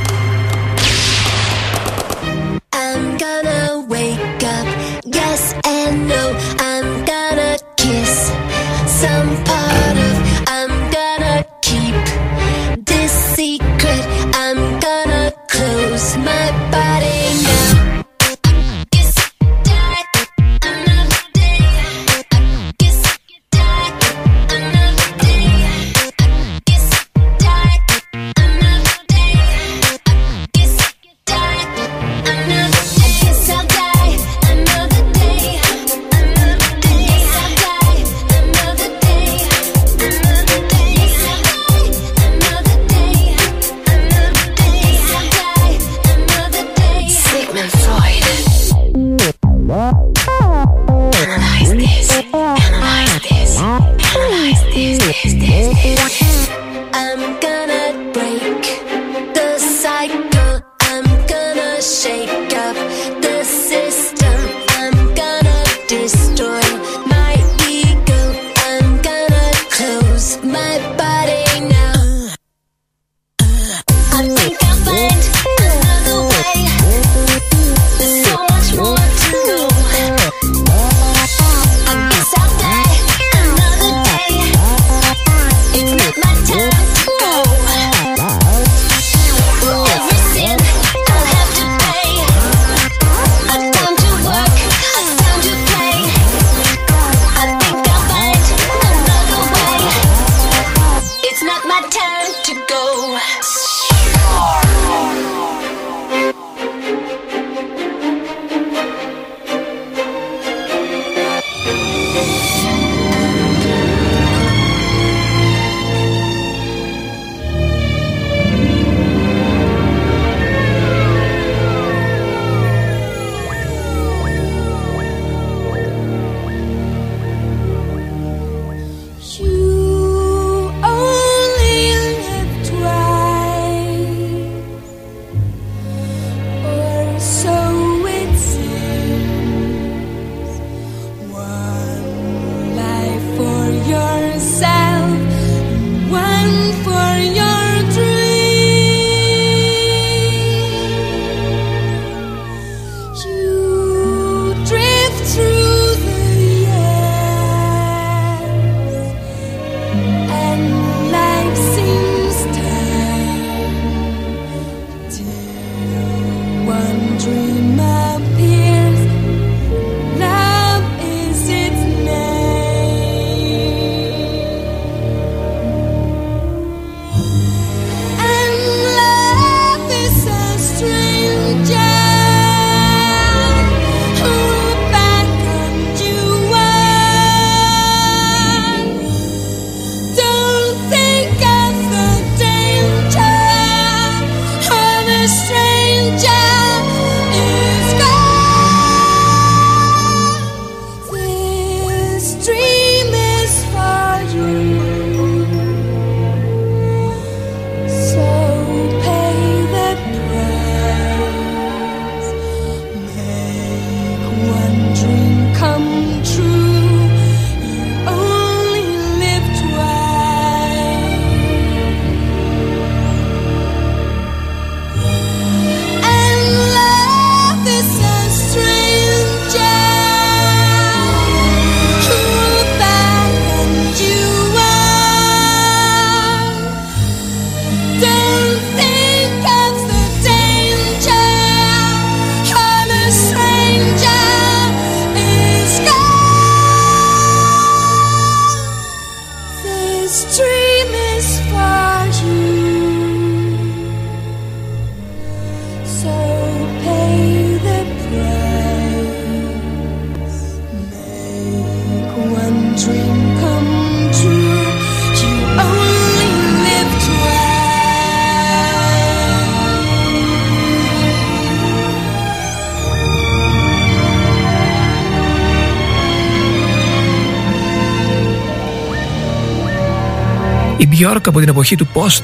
Η Björk από την εποχή του Post.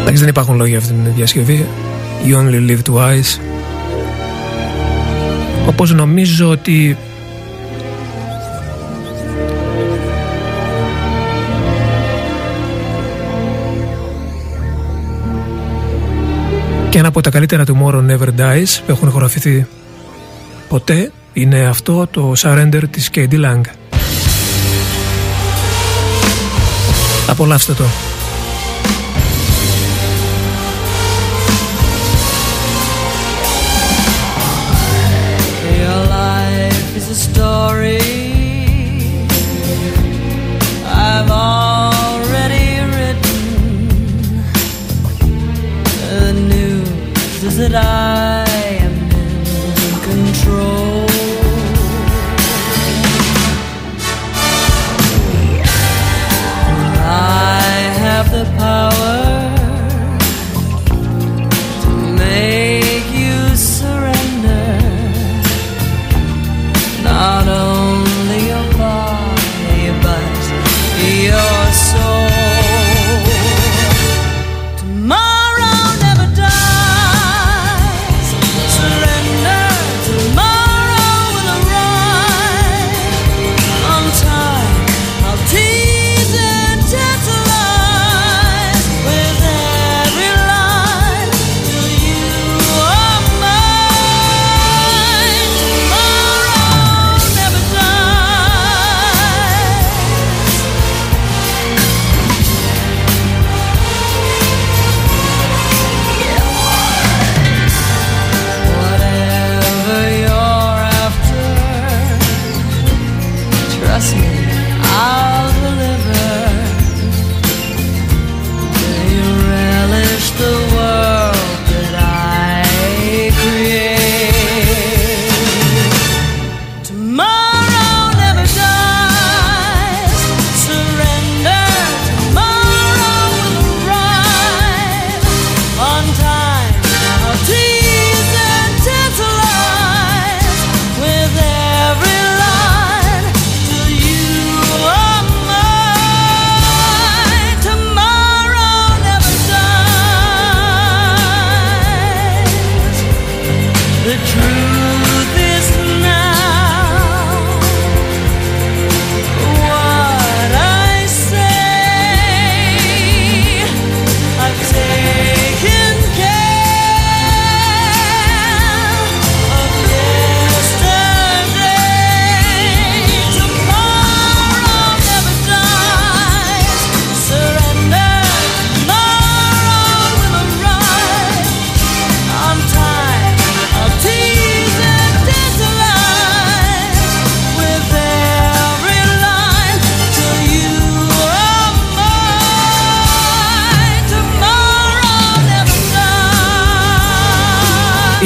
Εντάξει δεν υπάρχουν λόγια αυτή την διασκευή. You only live twice Όπως νομίζω ότι Και ένα από τα καλύτερα του Tomorrow Never Dies που έχουν χωραφηθεί ποτέ είναι αυτό το Surrender της Katie Lang. Απολαύστε το.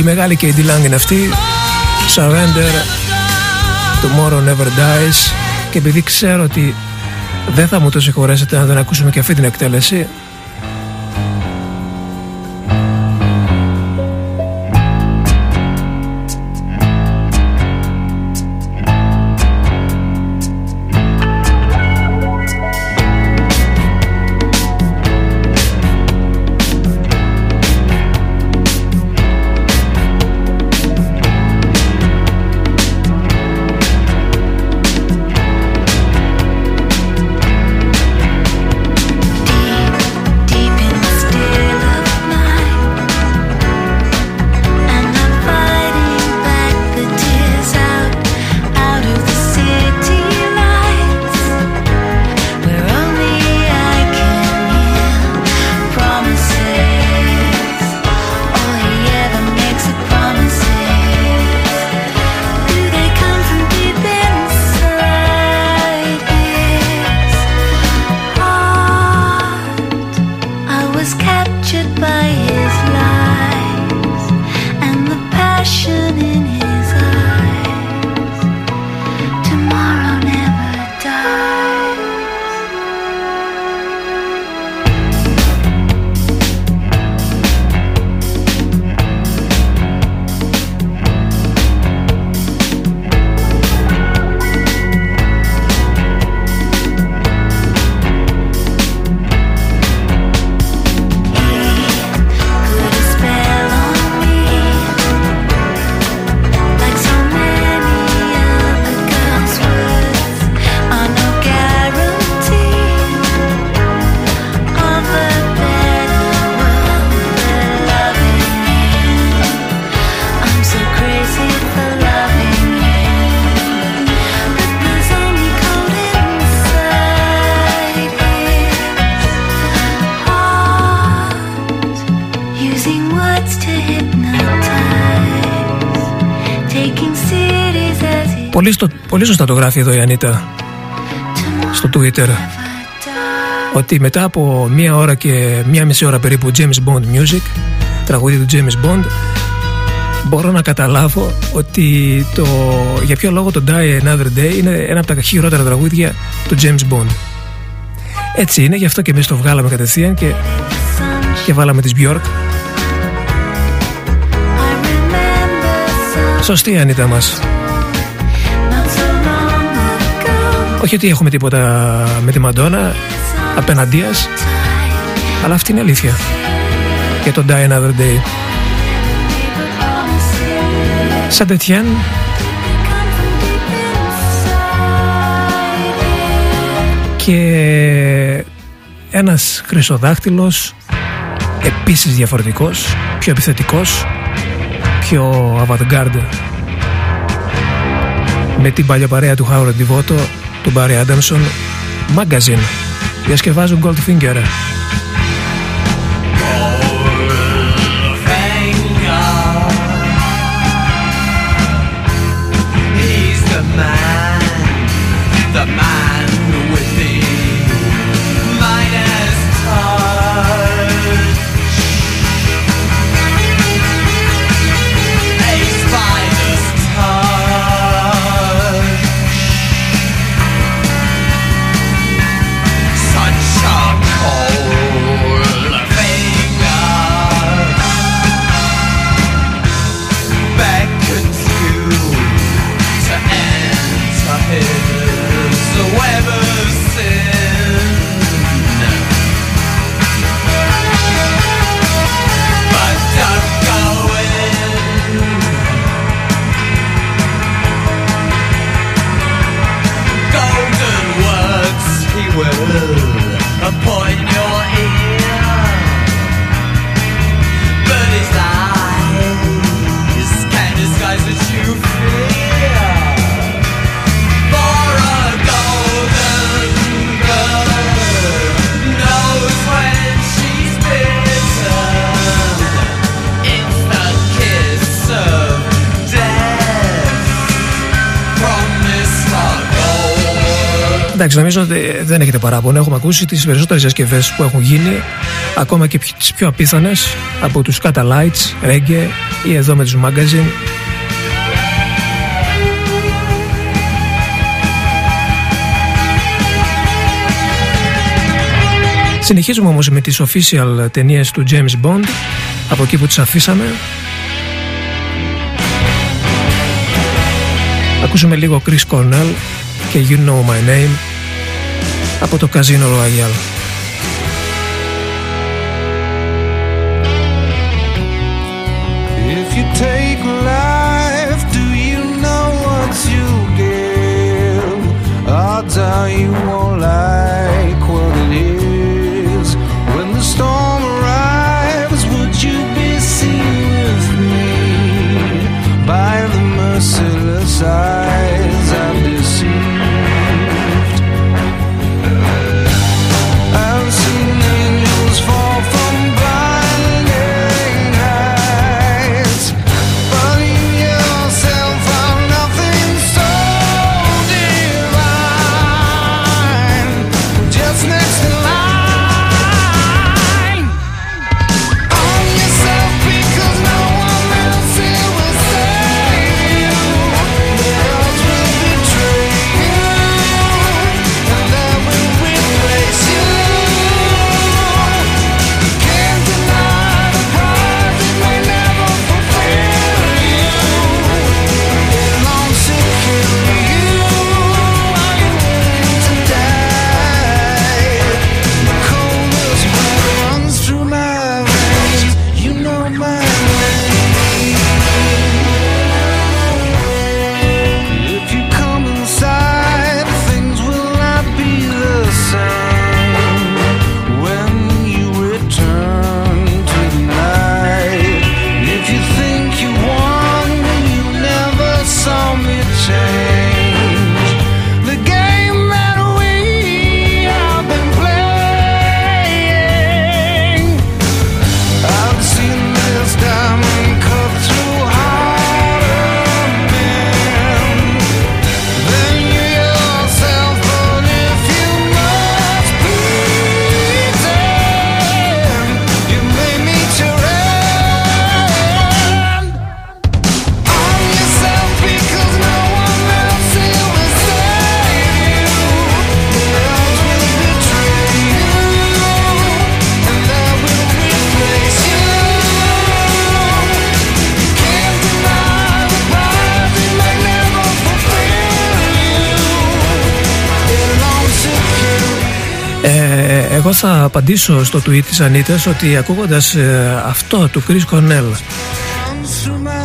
Dies. Η μεγάλη Katie Lang είναι αυτή. Surrender. Tomorrow never dies. Και επειδή ξέρω ότι δεν θα μου το συγχωρέσετε αν δεν ακούσουμε και αυτή την εκτέλεση, σωστά το γράφει εδώ η Ανίτα στο Twitter. Ότι μετά από μία ώρα και μία μισή ώρα περίπου James Bond Music τραγούδι του James Bond μπορώ να καταλάβω ότι το, για ποιο λόγο το Die Another Day είναι ένα από τα χειρότερα τραγούδια του James Bond. Έτσι είναι, γι' αυτό και εμείς το βγάλαμε κατευθείαν και, και βάλαμε τις Björk. Σωστή η Ανίτα μας Όχι ότι έχουμε τίποτα με τη Μαντόνα απέναντίας αλλά αυτή είναι αλήθεια. Για τον Die Another Day. Σαν τέτοιαν και ένας χρυσοδάχτυλος επίσης διαφορετικός πιο επιθετικός πιο avant-garde. Με την παλιά παρέα του Howard Devoto του Barry Adamson Magazine διασκευάζουν Goldfinger νομίζω ότι δεν έχετε παράπονο. Έχουμε ακούσει τις περισσότερες διασκευέ που έχουν γίνει, ακόμα και τις πιο απίθανες από τους Catalites, Reggae ή εδώ με τους Magazine. Συνεχίζουμε όμως με τις official ταινίες του James Bond από εκεί που τις αφήσαμε Ακούσουμε λίγο Chris Cornell και You Know My Name από το Casino Royale. If you take life, do you know what you give? Odds are you won't like what it is. When the storm arrives, would you be seen with me by the merciless eyes Απαντήσω στο tweet της Ανίτας ότι ακούγοντας ε, αυτό του Chris Cornell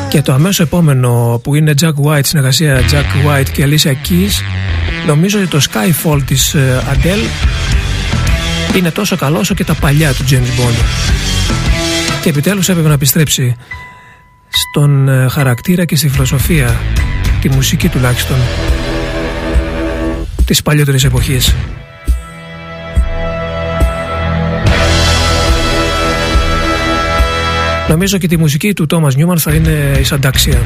και το αμέσως επόμενο που είναι Jack White, συνεργασία Jack White και Alicia Keys νομίζω ότι το Skyfall της ε, Adele είναι τόσο καλό όσο και τα παλιά του James Bond. Και επιτέλους έπρεπε να επιστρέψει στον ε, χαρακτήρα και στη φιλοσοφία τη μουσική τουλάχιστον της παλιότερης εποχής Νομίζω και τη μουσική του Τόμας Νιούμαν θα είναι η αντάξια.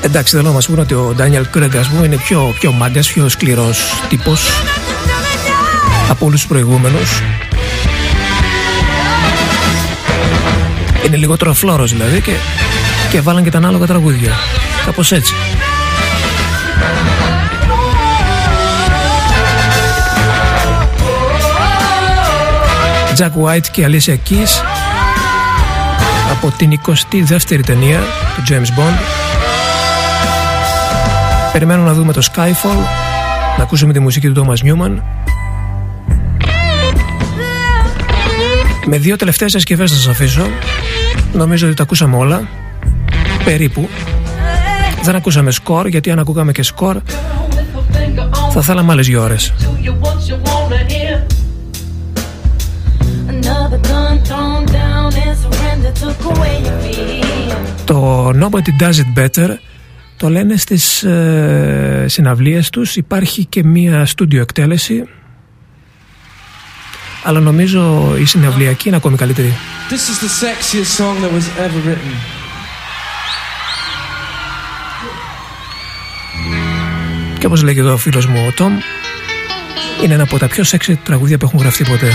Εντάξει, θέλω να μας πούνε ότι ο Ντάνιελ Κρέγκ, ας πούμε, είναι πιο, πιο μάγκας, πιο σκληρός τύπος από όλους τους προηγούμενους. Είναι λιγότερο φλόρος δηλαδή και, και βάλαν και τα ανάλογα τραγούδια. Κάπως έτσι. Jack White και Alicia Keys από την 22η ταινία του James Bond Περιμένω να δούμε το Skyfall να ακούσουμε τη μουσική του Thomas Newman Με δύο τελευταίες συσκευές θα σας αφήσω Νομίζω ότι τα ακούσαμε όλα Περίπου Δεν ακούσαμε σκορ γιατί αν ακούγαμε και σκορ Θα θέλαμε άλλες δύο ώρες Do you what you wanna hear? Another gun thrown down and surrender took away your fear. Το Nobody Does It Better το λένε στις ε, συναυλίες τους. Υπάρχει και μία στούντιο εκτέλεση. Αλλά νομίζω η συναυλιακή είναι ακόμη καλύτερη. This is the sexiest song that was ever written. και όπως λέγει εδώ ο φίλος μου ο Τόμ είναι ένα από τα πιο σεξι τραγούδια που έχουν γραφτεί ποτέ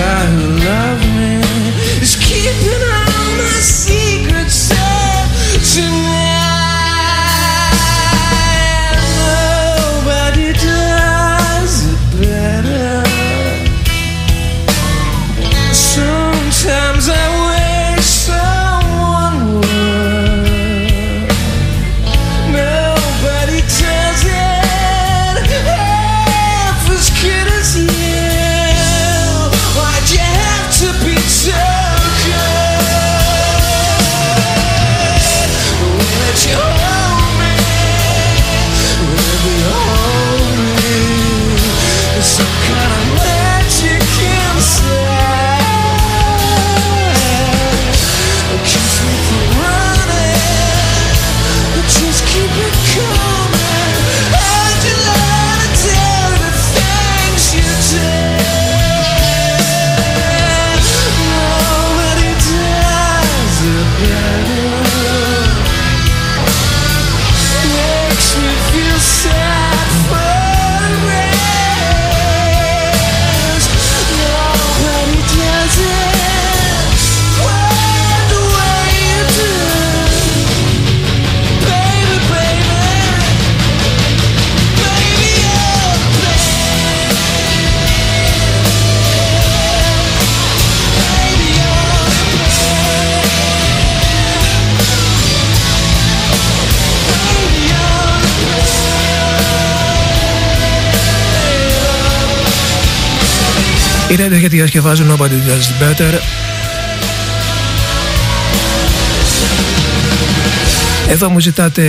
I love Η Radiohead γιατί διασκευάζει Nobody Does It Better. Εδώ μου ζητάτε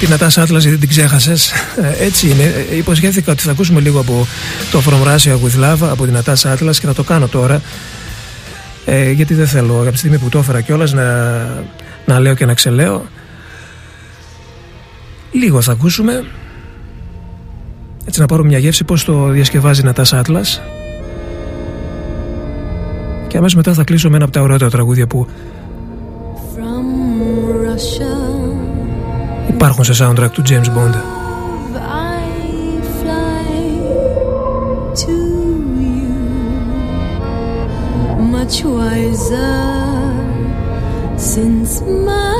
την Ατάσα Άτλας γιατί την ξέχασες. Ε, Έτσι είναι. Ε, Υποσχέθηκα ότι θα ακούσουμε λίγο από το From Russia with Love από την Ατάσα Άτλας και θα το κάνω τώρα. Ε, γιατί δεν θέλω από τη στιγμή που το έφερα κιόλας να, να λέω και να ξελέω. Λίγο θα ακούσουμε. Έτσι να πάρω μια γεύση πώς το διασκευάζει η Νατάσα Άτλας. Και αμέσως μετά θα κλείσω με ένα από τα ωραιότερα τραγούδια που From Russia, υπάρχουν σε soundtrack του James Bond. I fly to you, much wiser since my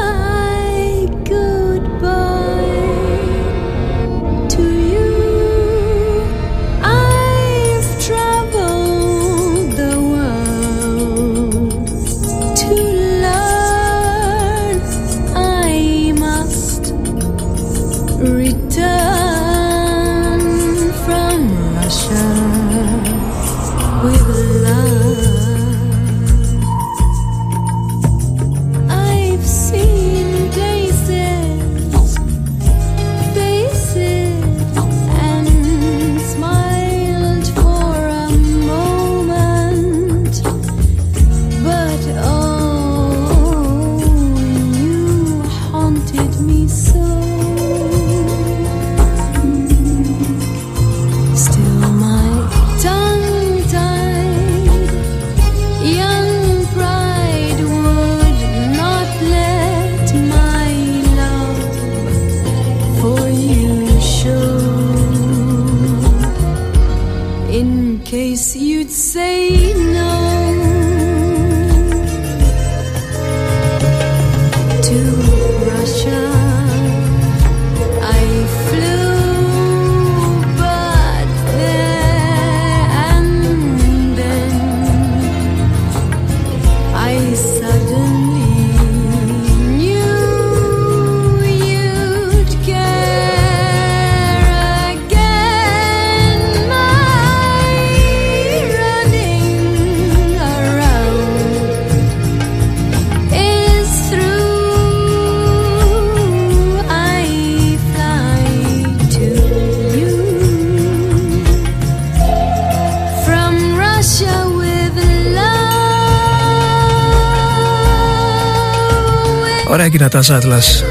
love. Ωραία και η Νατάσα Άτλας.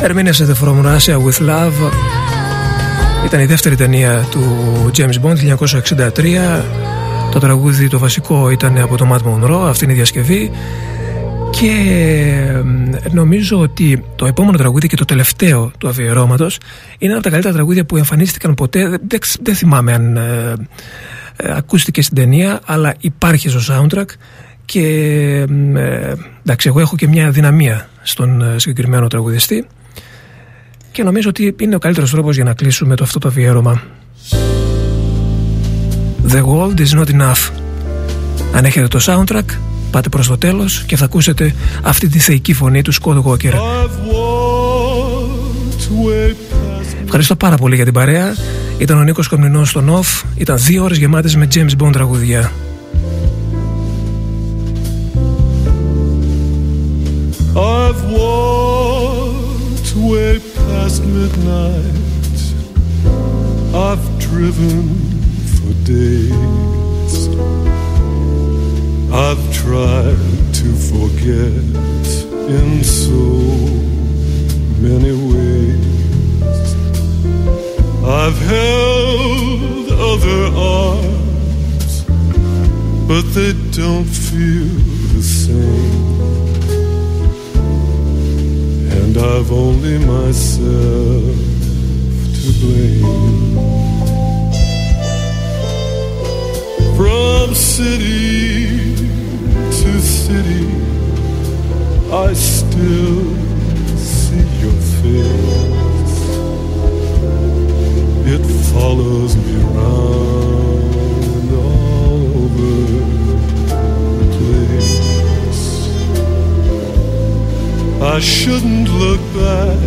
Ερμήνευσε The From Russia with Love. Ήταν η δεύτερη ταινία του James Bond 1963. Το τραγούδι το βασικό ήταν από το Matt Monroe, αυτή είναι η διασκευή. Και εμ, νομίζω ότι το επόμενο τραγούδι και το τελευταίο του αφιερώματος είναι ένα από τα καλύτερα τραγούδια που εμφανίστηκαν ποτέ. Δεν, δεν, δεν θυμάμαι αν ε, ε, ακούστηκε στην ταινία, αλλά υπάρχει στο soundtrack. Και εμ, ε, εντάξει, εγώ έχω και μια δυναμία στον ε, συγκεκριμένο τραγουδιστή. Και νομίζω ότι είναι ο καλύτερος τρόπος για να κλείσουμε το αυτό το αφιέρωμα. The world is not enough. Αν έχετε το soundtrack, πάτε προς το τέλος και θα ακούσετε αυτή τη θεϊκή φωνή του Scott Walker. Ευχαριστώ πάρα πολύ για την παρέα. Ήταν ο Νίκος Κομνηνός στον off. Ήταν δύο ώρες γεμάτες με James Bond τραγουδιά. I've walked way past midnight. I've driven for days. I've tried to forget in so many ways. I've held other arms, but they don't feel the same. And I've only myself to blame. From city to city, I still see your face it follows me round all over the place. I shouldn't look back,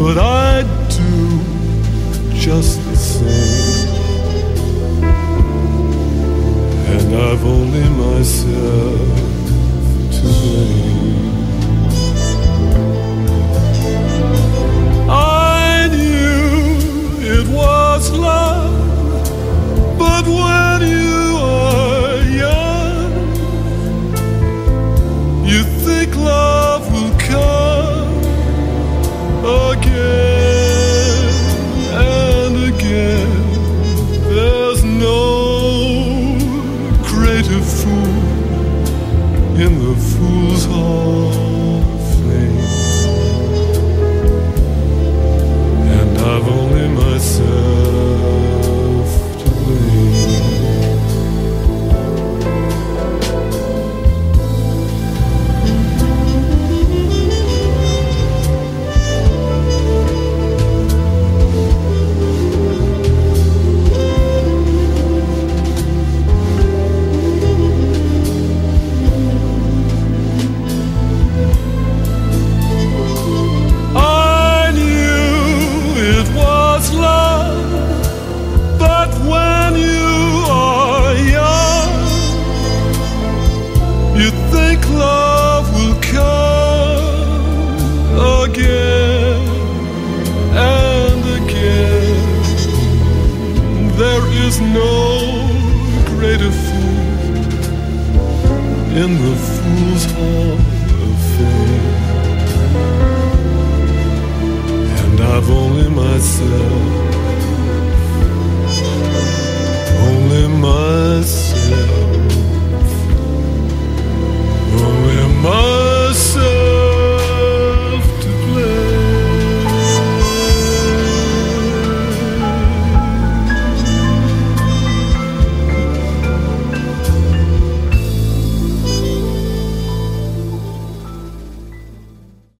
but I do just the same. And I've only myself to blame. it was love, but when you are young, you think love will come again. slow.